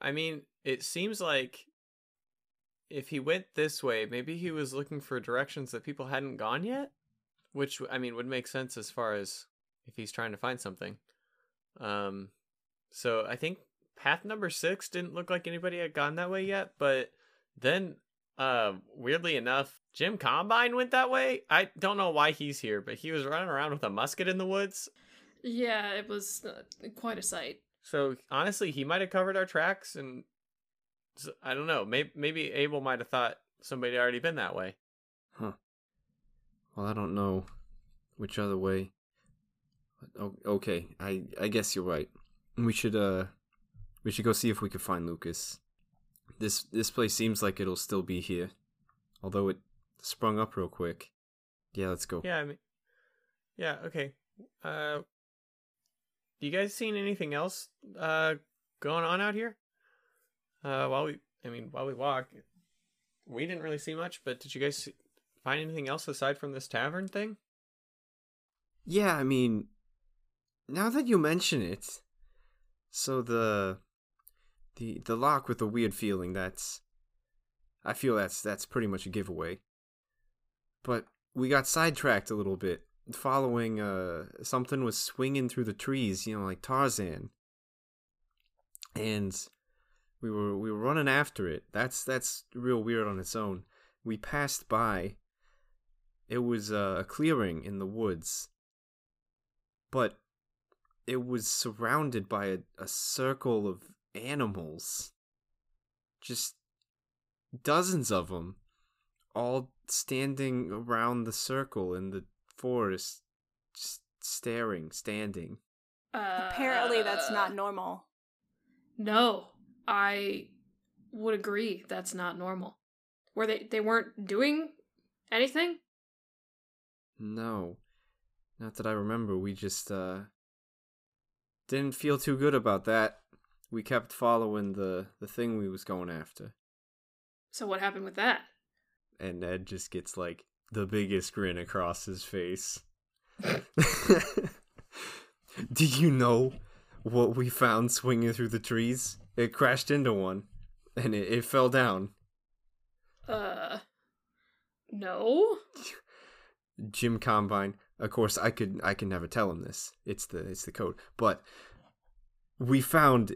I mean, it seems like if he went this way, maybe he was looking for directions that people hadn't gone yet, which I mean would make sense as far as if he's trying to find something. Um, so I think path number six didn't look like anybody had gone that way yet, but then, uh, weirdly enough, Jim Combine went that way. I don't know why he's here, but he was running around with a musket in the woods. Yeah, it was uh, quite a sight. So honestly, he might have covered our tracks, and so, I don't know. Maybe maybe Abel might have thought somebody had already been that way. Huh. Well, I don't know which other way. Okay, I I guess you're right. We should uh we should go see if we can find Lucas. This this place seems like it'll still be here, although it sprung up real quick. Yeah, let's go. Yeah, I mean, yeah, okay. Uh, do you guys seen anything else uh going on out here? Uh, while we, I mean, while we walk, we didn't really see much. But did you guys see, find anything else aside from this tavern thing? Yeah, I mean, now that you mention it, so the the the lock with the weird feeling that's I feel that's that's pretty much a giveaway. But we got sidetracked a little bit following uh something was swinging through the trees, you know, like Tarzan. And we were we were running after it. That's that's real weird on its own. We passed by it was uh, a clearing in the woods but it was surrounded by a, a circle of animals. Just dozens of them, all standing around the circle in the forest, just staring, standing. Uh, Apparently, that's not normal. No, I would agree. That's not normal. Were they? They weren't doing anything. No. Not that I remember. We just uh didn't feel too good about that. We kept following the the thing we was going after. So what happened with that? And Ned just gets like the biggest grin across his face. [LAUGHS] Do you know what we found swinging through the trees? It crashed into one and it, it fell down. Uh, no. Jim Combine. Of course, I could I can never tell him this. It's the it's the code. But we found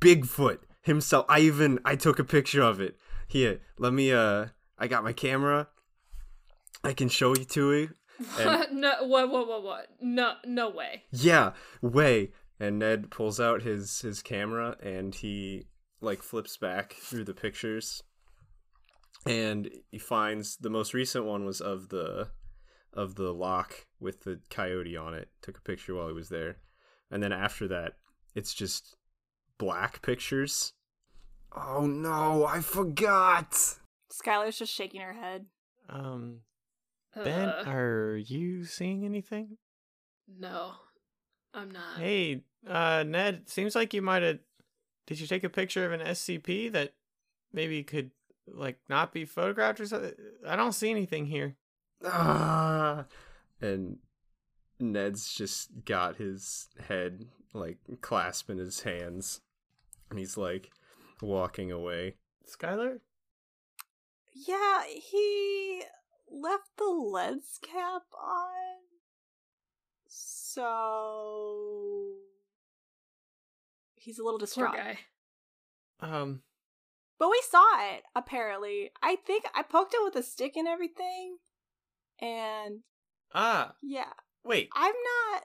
Bigfoot himself. I even I took a picture of it. Here, let me. Uh, I got my camera. I can show you to you. What? [LAUGHS] no. What? What? What? What? No. No way. Yeah, way. And Ned pulls out his his camera and he like flips back through the pictures, and he finds the most recent one was of the of the lock with the coyote on it. Took a picture while he was there, and then after that, it's just black pictures. Oh no, I forgot. Skylar's just shaking her head. Um, Ben, Uh, are you seeing anything? no, I'm not. Hey, uh, Ned, seems like you might have. Did you take a picture of an SCP that maybe could, like, not be photographed or something? I don't see anything here. Ah, and Ned's just got his head like clasped in his hands, and he's like walking away. Skylar? Yeah, he left the lens cap on. So he's a little Poor distraught. guy. Um, But we saw it, apparently. I think I poked it with a stick and everything. And ah, yeah, wait. I'm not.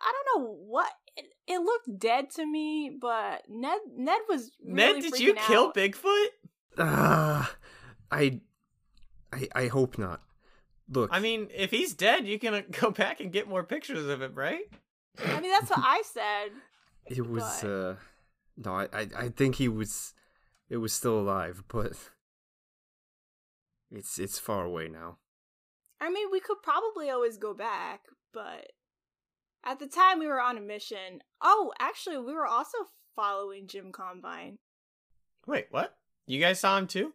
I don't know what. It, it looked dead to me, but Ned Ned was. Ned, did you freaking kill. Bigfoot? Ah, I, I, I hope not. Look, I mean, if he's dead, you can uh, [LAUGHS] go back and get more pictures of him, right? I mean, that's what I [LAUGHS] said. it was. but- uh No, I, I, I think he was. It was still alive, but it's it's far away now. I mean, we could probably always go back, but at the time we were on a mission. Oh, actually, we were also following Jim Combine. Wait, what? You guys saw him too?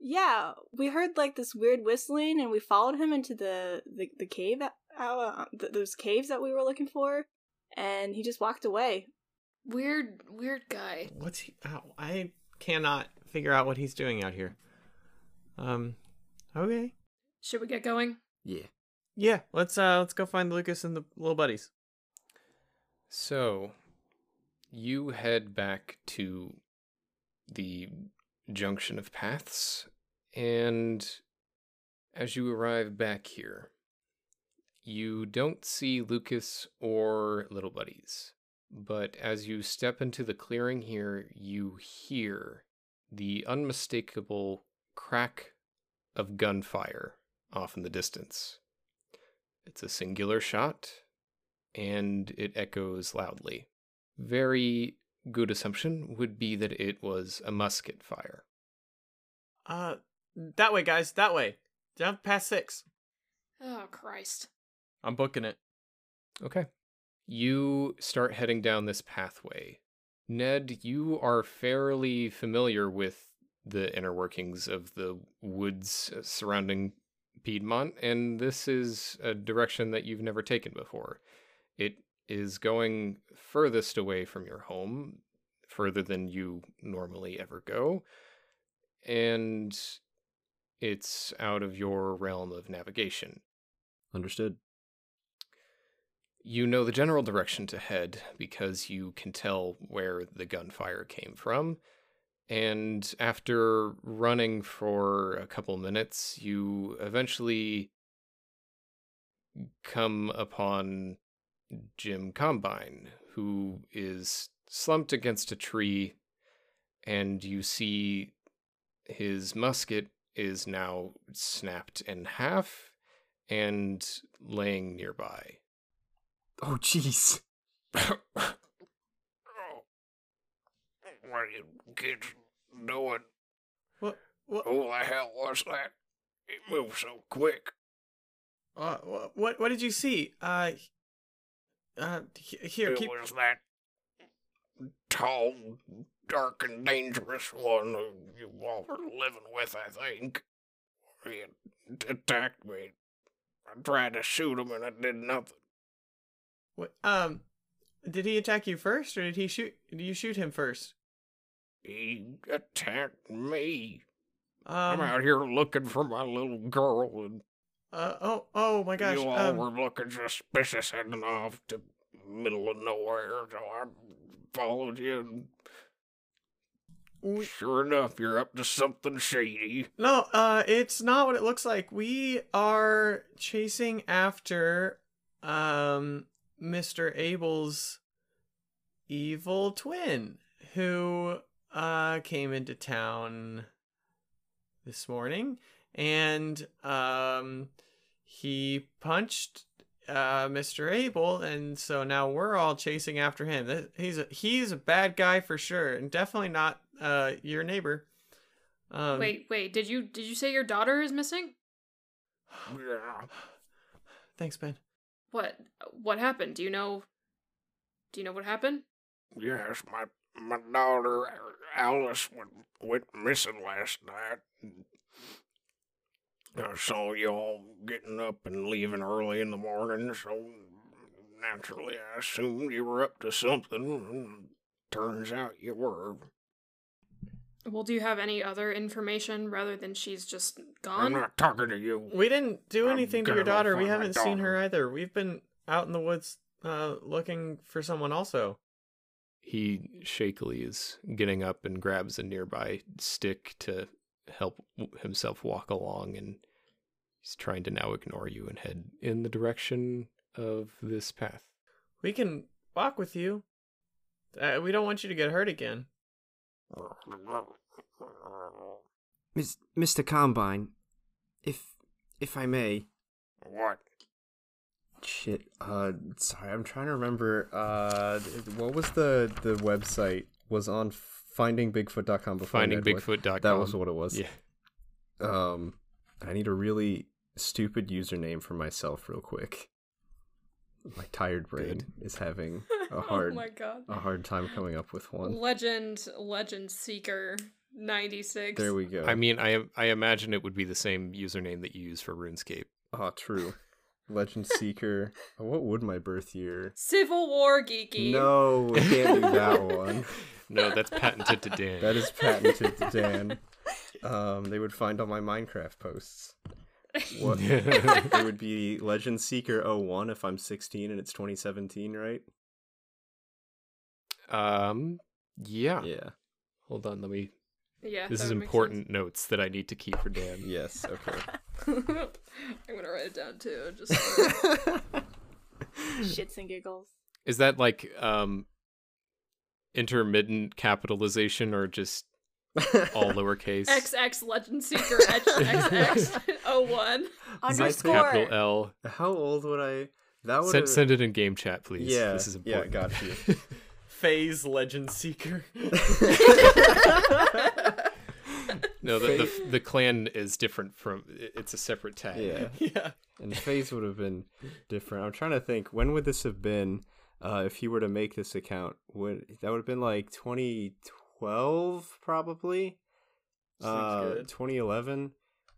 Yeah, we heard like this weird whistling, and we followed him into the the, the cave, uh, th- those caves that we were looking for, and he just walked away. Weird, weird guy. What's he? Ow, I cannot figure out what he's doing out here. Um, okay. Should we get going? Yeah. Yeah, let's uh let's go find Lucas and the little buddies. So, you head back to the junction of paths, and as you arrive back here, you don't see Lucas or Little Buddies. But as you step into the clearing here, you hear the unmistakable crack of gunfire off in the distance. It's a singular shot, and it echoes loudly. Very good assumption would be that it was a musket fire. Uh, that way, guys. That way. Jump past six. Oh Christ. I'm booking it. Okay. You start heading down this pathway. Ned, you are fairly familiar with the inner workings of the woods uh, surrounding Piedmont, and this is a direction that you've never taken before. It is going furthest away from your home, further than you normally ever go, and it's out of your realm of navigation. Understood. You know the general direction to head because you can tell where the gunfire came from. And after running for a couple minutes, you eventually come upon Jim Combine, who is slumped against a tree, and you see his musket is now snapped in half, and laying nearby. Oh, jeez. [LAUGHS] What are you kids doing? What? What? Who the hell was that? It moved so quick. Uh, what? What did you see? Uh, uh, here, it keep. was that tall, dark, and dangerous one who you all were living with, I think. He attacked me. I tried to shoot him and I did nothing. What, um, did he attack you first, or did he shoot? Did you shoot him first? He attacked me. Um, I'm out here looking for my little girl, and uh, oh, oh my gosh. you all Um, were looking suspicious heading off to middle of nowhere, so I followed you. And we, sure enough, you're up to something shady. no, uh, it's not what it looks like. We are chasing after, um, Mr. Abel's evil twin, who, uh, came into town this morning, and, um, he punched uh, Mr. Abel, and so now we're all chasing after him. He's a he's a bad guy for sure, and definitely not uh your neighbor. Um, wait, wait. Did you did you say your daughter is missing? [SIGHS] Thanks, Ben. What what happened? Do you know? Do you know what happened? Yes, my my daughter Alice went, went missing last night. I saw you all getting up and leaving early in the morning, so naturally I assumed you were up to something. Turns out you were. Well, do you have any other information rather than she's just gone? I'm gone? not talking to you. We didn't do I'm anything to your daughter. We haven't seen her either. We've been out in the woods uh looking for someone also. He shakily is getting up and grabs a nearby stick to help himself walk along, and he's trying to now ignore you and head in the direction of this path. We can walk with you. Uh, we don't want you to get hurt again. Miss, Mr. Combine, if if I may. What? Shit. Uh, sorry, I'm trying to remember. Uh, what was the the website? Was on findingbigfoot.com before Ned went- FindingBigfoot.com. That was what it was. Yeah. Um, I need a really stupid username for myself, real quick. My tired brain Good. is having [LAUGHS] a hard oh my god. a hard time coming up with one. Legend Legend Seeker 96. There we go. I mean, I I imagine it would be the same username that you use for RuneScape. oh, true. [LAUGHS] Legend Seeker. what would my birth year? Civil War Geeky. No, we can't do that [LAUGHS] one. No, that's patented to Dan. That is patented to Dan. Um, they would find all my Minecraft posts. What? [LAUGHS] it would be Legend Seeker 01 if I'm 16 and it's 2017, right? um. Yeah. Yeah. Hold on. Let me. Yeah. This is would make important notes that I need to keep for Dan. [LAUGHS] Yes. Okay. [LAUGHS] I'm gonna write it down too. Just so- [LAUGHS] Shits and giggles. Is that like um intermittent capitalization or just all lowercase? XX Legend Seeker XX 01. Underscore. Capital L. How old would I? That would Send, send it in game chat, please. Yeah. This is yeah. important. Got you. Phase Legend Seeker. [LAUGHS] no, the, the the clan is different from. It's a separate tag. yeah. [LAUGHS] yeah. And phase would have been different. I'm trying to think. When would this have been? Uh, if he were to make this account, would that would have been like 2012 probably? Uh, good. 2011,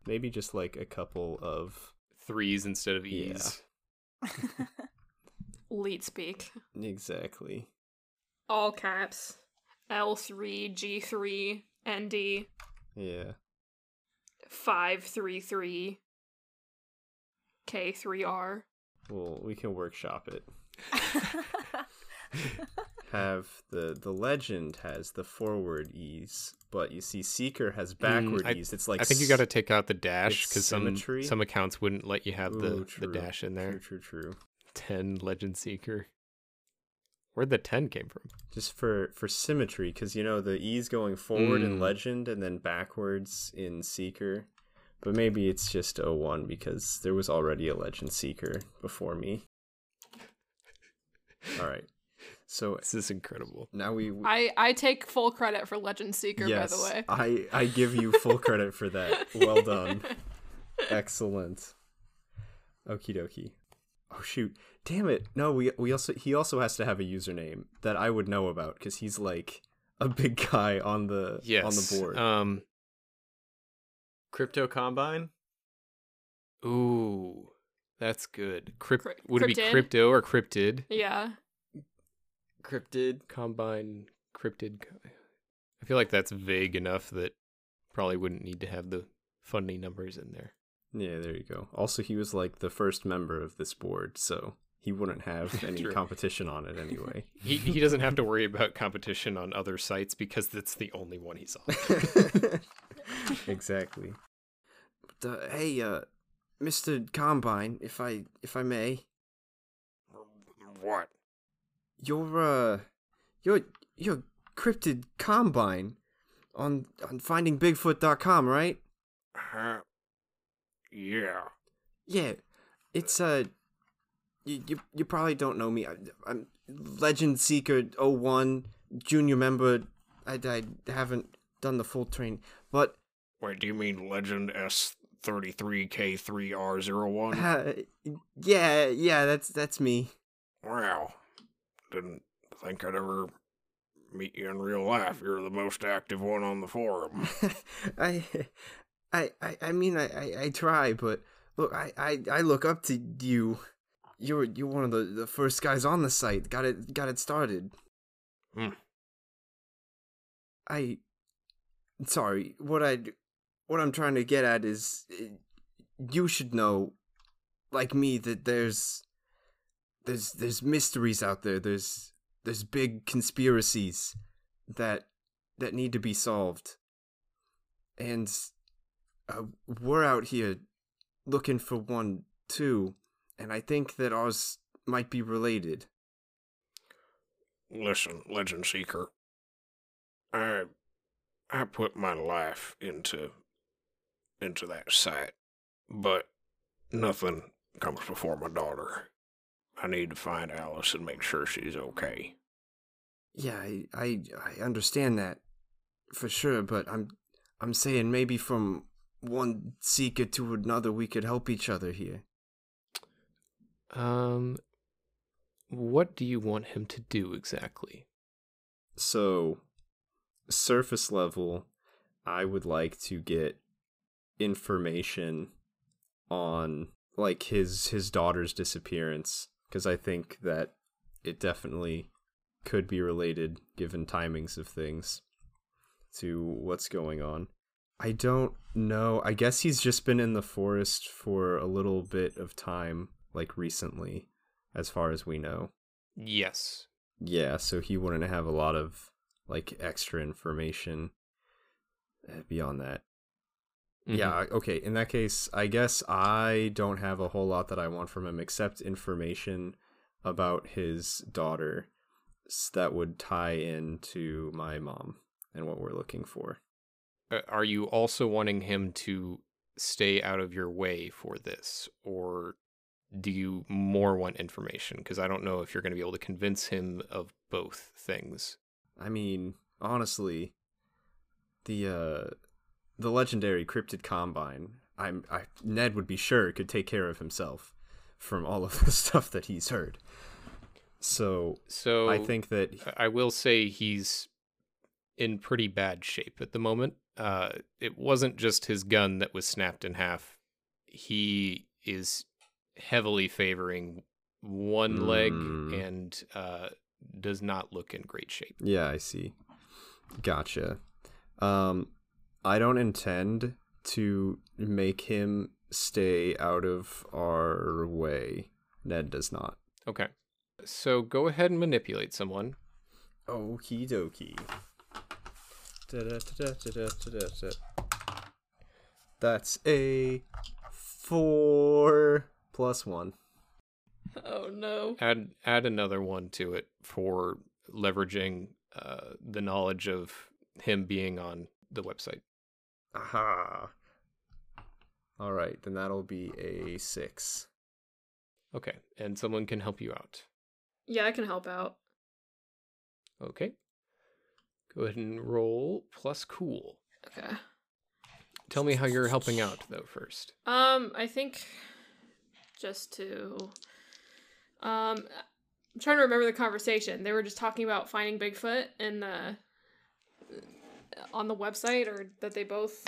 maybe just like a couple of Threes instead of Yeah. E's. [LAUGHS] Leet speak. exactly. All caps. L3, G3, ND, Yeah. 533, K3R. Well, we can workshop it. [LAUGHS] Have the the legend has the forward ease, but you see Seeker has backward Mm, I- ease. It's like I think you got to take out the dash because some some accounts wouldn't let you have the, Ooh, the true, dash in there. True, true, true. Ten Legend Seeker. Where'd the ten came from? Just for for symmetry, because you know the E's going forward in Mm. legend and then backwards in Seeker. But maybe it's just 01 because there was already a Legend Seeker before me. [LAUGHS] All right. So This is incredible. now we. we- I I take full credit for Legend Seeker, yes, by the way. I, I give you full credit for that. Well done. [LAUGHS] Excellent. Okie dokie. Oh shoot. Damn it. No, we we also he also has to have a username that I would know about because he's like a big guy on the Yes. on the board. Um. Crypto Combine? Ooh, that's good. Crypt- Cryp- would it be crypto or cryptid? yeah. Cryptid? Combine cryptid. I feel like that's vague enough that probably wouldn't need to have the funny numbers in there. Yeah, there you go. Also, he was like the first member of this board, so he wouldn't have [LAUGHS] any competition on it anyway. [LAUGHS] He he doesn't have to worry about competition on other sites because that's the only one he's on. [LAUGHS] exactly. But, uh, hey, uh, Mister Combine, if I if I may, What? you're uh, you're you're cryptid Combine on on FindingBigfoot.com, right? Huh? Yeah. Yeah, it's uh, you you, you probably don't know me. I, I'm Legend Seeker 01, junior member. I, I haven't done the full train, but Wait, do you mean Legend S33K3R01? uh, yeah, yeah, that's that's me. Wow. Didn't think I'd ever meet you in real life. You're the most active one on the forum. [LAUGHS] I, I, I, I mean, I, I, I try, but look, I, I, I look up to you. You're, you're one of the, the first guys on the site. Got it, got it started. Hmm. I, sorry. What I, what I'm trying to get at is, uh, you should know, like me, that there's, there's, there's mysteries out there. There's, there's big conspiracies that, that need to be solved and uh, we're out here looking for one too, and I think that ours might be related. Listen, Legend Seeker. I I put my life into into that site, but nothing comes before my daughter. I need to find Alice and make sure she's okay. Yeah, I, I I understand that for sure, but I'm I'm saying maybe from one seeker to another we could help each other here. Um, what do you want him to do exactly? So, surface level, I would like to get information on like his his daughter's disappearance because I think that it definitely could be related given timings of things to what's going on. I don't know. I guess he's just been in the forest for a little bit of time like recently as far as we know. Yes. Yeah, so he wouldn't have a lot of like extra information uh, beyond that. Mhm. Yeah, okay. In that case, I guess I don't have a whole lot that I want from him except information about his daughter that would tie into my mom and what we're looking for. Uh, Are you also wanting him to stay out of your way for this, or do you more want information? Because I don't know if you're going to be able to convince him of both things. I mean, honestly, the uh the legendary cryptid combine, I'm I Ned would be sure could take care of himself from all of [LAUGHS] the stuff that he's heard. So, So I think that I will say he's in pretty bad shape at the moment. Uh, it wasn't just his gun that was snapped in half. He is heavily favoring one leg Mm. and uh, does not look in great shape. yeah, I see. Gotcha. Um I don't intend to make him stay out of our way. Ned does not. Okay. So go ahead and manipulate someone. Okie dokie. That's a four plus one. Oh no. Add add another one to it for leveraging uh, the knowledge of him being on the website. Aha. All right, then that'll be a six. Okay, and someone can help you out. Yeah, I can help out. Okay. Go ahead and roll plus cool. Okay. Tell me how you're helping out though first. Um, I think just to um I'm trying to remember the conversation. They were just talking about finding Bigfoot in the on the website or that they both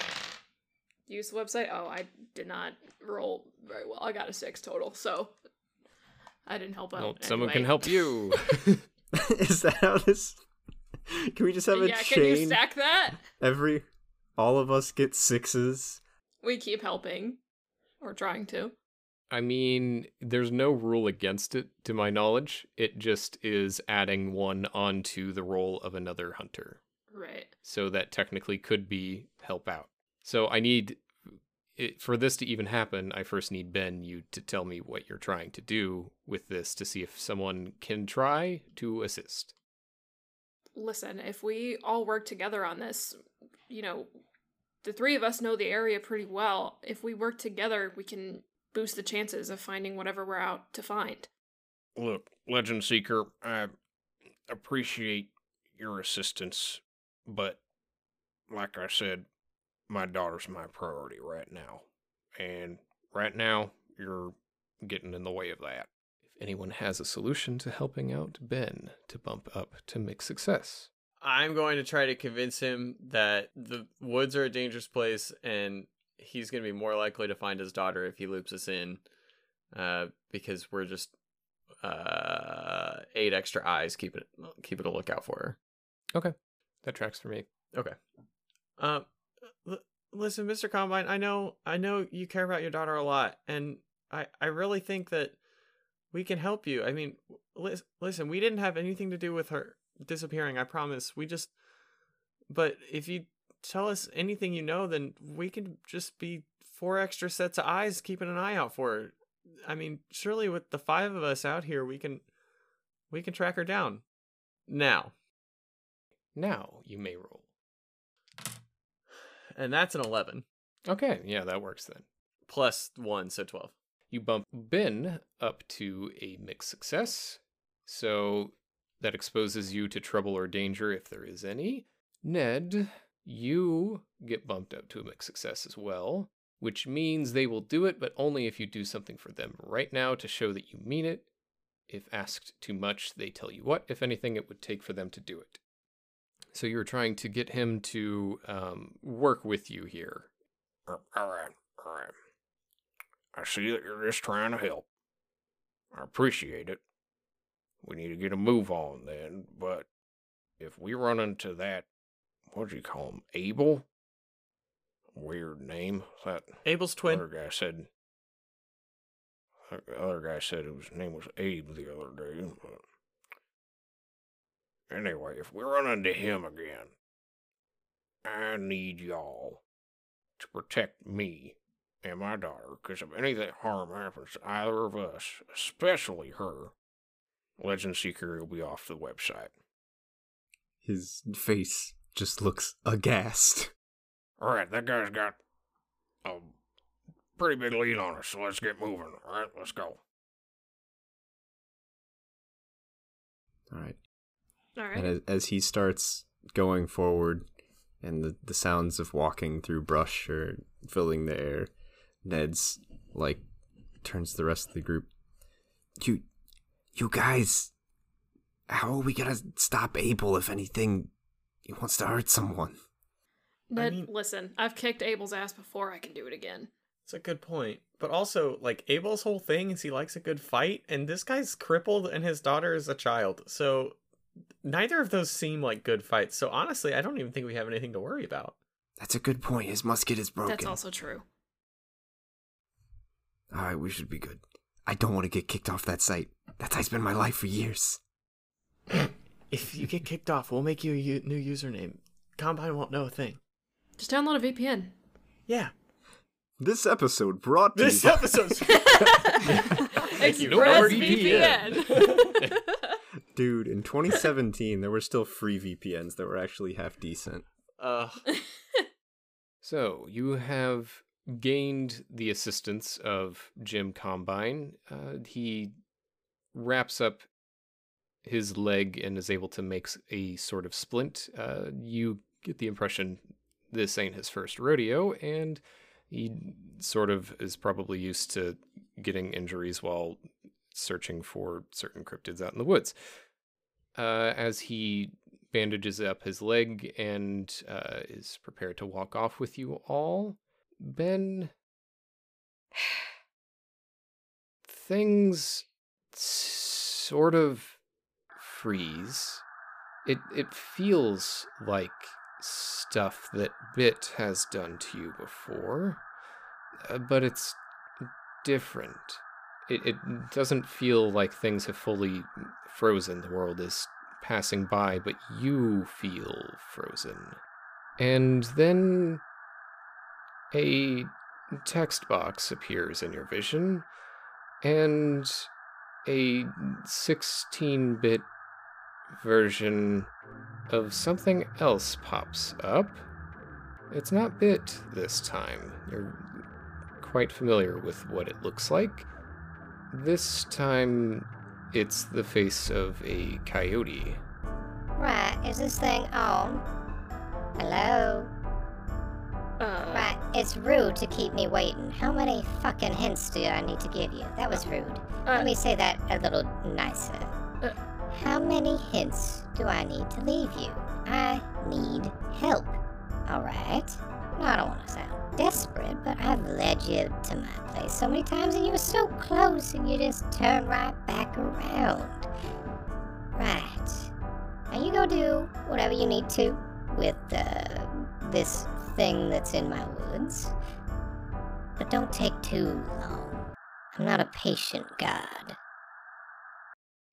use the website. Oh, I did not roll very well. I got a 6 total. So I didn't help out. Well, someone can help you. [LAUGHS] [LAUGHS] [LAUGHS] Is that how this? [LAUGHS] Can we just have a yeah, can you chain? stack that? Every, all of us get sixes. We keep helping or trying to. I mean, there's no rule against it to my knowledge. It just is adding one onto the roll of another hunter. Right. So that technically could be help out. So I need it, for this to even happen, I first need Ben you to tell me what you're trying to do with this to see if someone can try to assist. Listen, if we all work together on this, you know, the three of us know the area pretty well. If we work together, we can boost the chances of finding whatever we're out to find. Look, Legend Seeker, I appreciate your assistance, but like I said, my daughter's my priority right now. And right now, you're getting in the way of that. Anyone has a solution to helping out Ben to bump up to mixed success. I'm going to try to convince him that the woods are a dangerous place and he's going to be more likely to find his daughter if he loops us in uh, because we're just uh, eight extra eyes keep it keep it a lookout for her. Okay. That tracks for me. Okay. Um, l- listen, Mr. Combine, I know I know you care about your daughter a lot, and I I really think that we can help you. I mean, lis- listen, we didn't have anything to do with her disappearing. I promise. We just. But if you tell us anything you know, then we can just be four extra sets of eyes keeping an eye out for her. I mean, surely with the five of us out here, we can we can track her down. Now, Now you may roll. and that's an eleven Okay, yeah, that works then. plus one, so twelve. You bump Ben up to a mixed success, so that exposes you to trouble or danger if there is any. Ned, you get bumped up to a mixed success as well, which means they will do it, but only if you do something for them right now to show that you mean it. If asked too much, they tell you what, if anything, it would take for them to do it. So you're trying to get him to um, work with you here. All right, all right. I see that you're just trying to help. I appreciate it. We need to get a move on then, but if we run into that, what do you call him, Abel? Weird name. That Abel's twin. other guy said. The other guy said his name was Abe the other day. But anyway, if we run into him again, I need y'all to protect me and my daughter, because if anything harm happens to either of us, especially her, Legend Seeker will be off the website. His face just looks aghast. All right, that guy's got a pretty big lead on us, so let's get moving. All right, let's go. All right. All right. And as, as he starts going forward, and the, the sounds of walking through brush are filling the air, Ned's like turns to the rest of the group. You, you guys, how are we gonna stop Abel if anything he wants to hurt someone? Ned, mean- listen, I've kicked Abel's ass before. I can do it again. It's a good point. But also, like, Abel's whole thing is he likes a good fight, and this guy's crippled and his daughter is a child. So neither of those seem like good fights. So honestly, I don't even think we have anything to worry about. That's a good point. His musket is broken. That's also true. All right, we should be good. I don't want to get kicked off that site. That site's been my life for years. If you get kicked off, we'll make you a u- new username. Combine won't know a thing. Just download a VPN. Yeah. This episode brought to This you by- episode's [LAUGHS] [LAUGHS] Express you. VPN. [LAUGHS] Dude, in 2017, there were still free VPNs that were actually half decent. uh So you have gained the assistance of Jim Combine. Uh, he wraps up his leg and is able to make a sort of splint. Uh, you get the impression this ain't his first rodeo, and he sort of is probably used to getting injuries while searching for certain cryptids out in the woods. Uh, as he bandages up his leg and uh, is prepared to walk off with you all, Ben. [SIGHS] Things sort of freeze. It it feels like stuff that Bit has done to you before, uh, but it's different. It it doesn't feel like things have fully frozen. The world is passing by, but you feel frozen. And then a text box appears in your vision, and a 16 bit version of something else pops up. It's not Bit this time. You're quite familiar with what it looks like. This time, it's the face of a coyote. Right, is this thing on? Hello? Uh, Right, it's rude to keep me waiting. How many fucking hints do I need to give you? That was rude. uh, Let me say that a little nicer. Uh. How many hints do I need to leave you? I need help. Alright? I don't want to sound desperate, but I've led you to my place so many times and you were so close and you just turned right back around. Right. Now you go do whatever you need to with uh, this thing that's in my woods. But don't take too long. I'm not a patient god.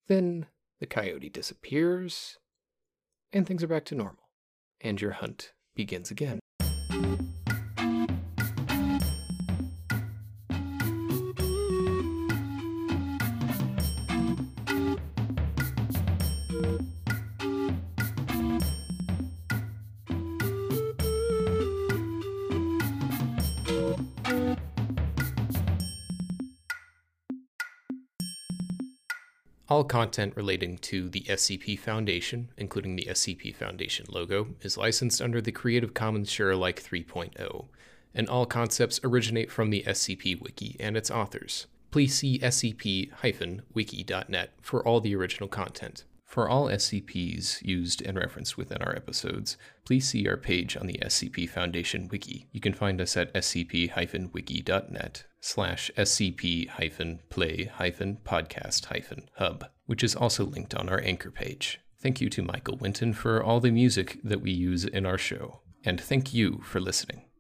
Then the coyote disappears, and things are back to normal, and your hunt begins again. All content relating to the SCP Foundation, including the SCP Foundation logo, is licensed under the Creative Commons Share Alike 3.0, and all concepts originate from the SCP Wiki and its authors. Please see scp-wiki.net for all the original content. For all SCPs used and referenced within our episodes, please see our page on the SCP Foundation Wiki. You can find us at scp-wiki.net slash scp-play-podcast-hub, which is also linked on our anchor page. Thank you to Michael Winton for all the music that we use in our show, and thank you for listening.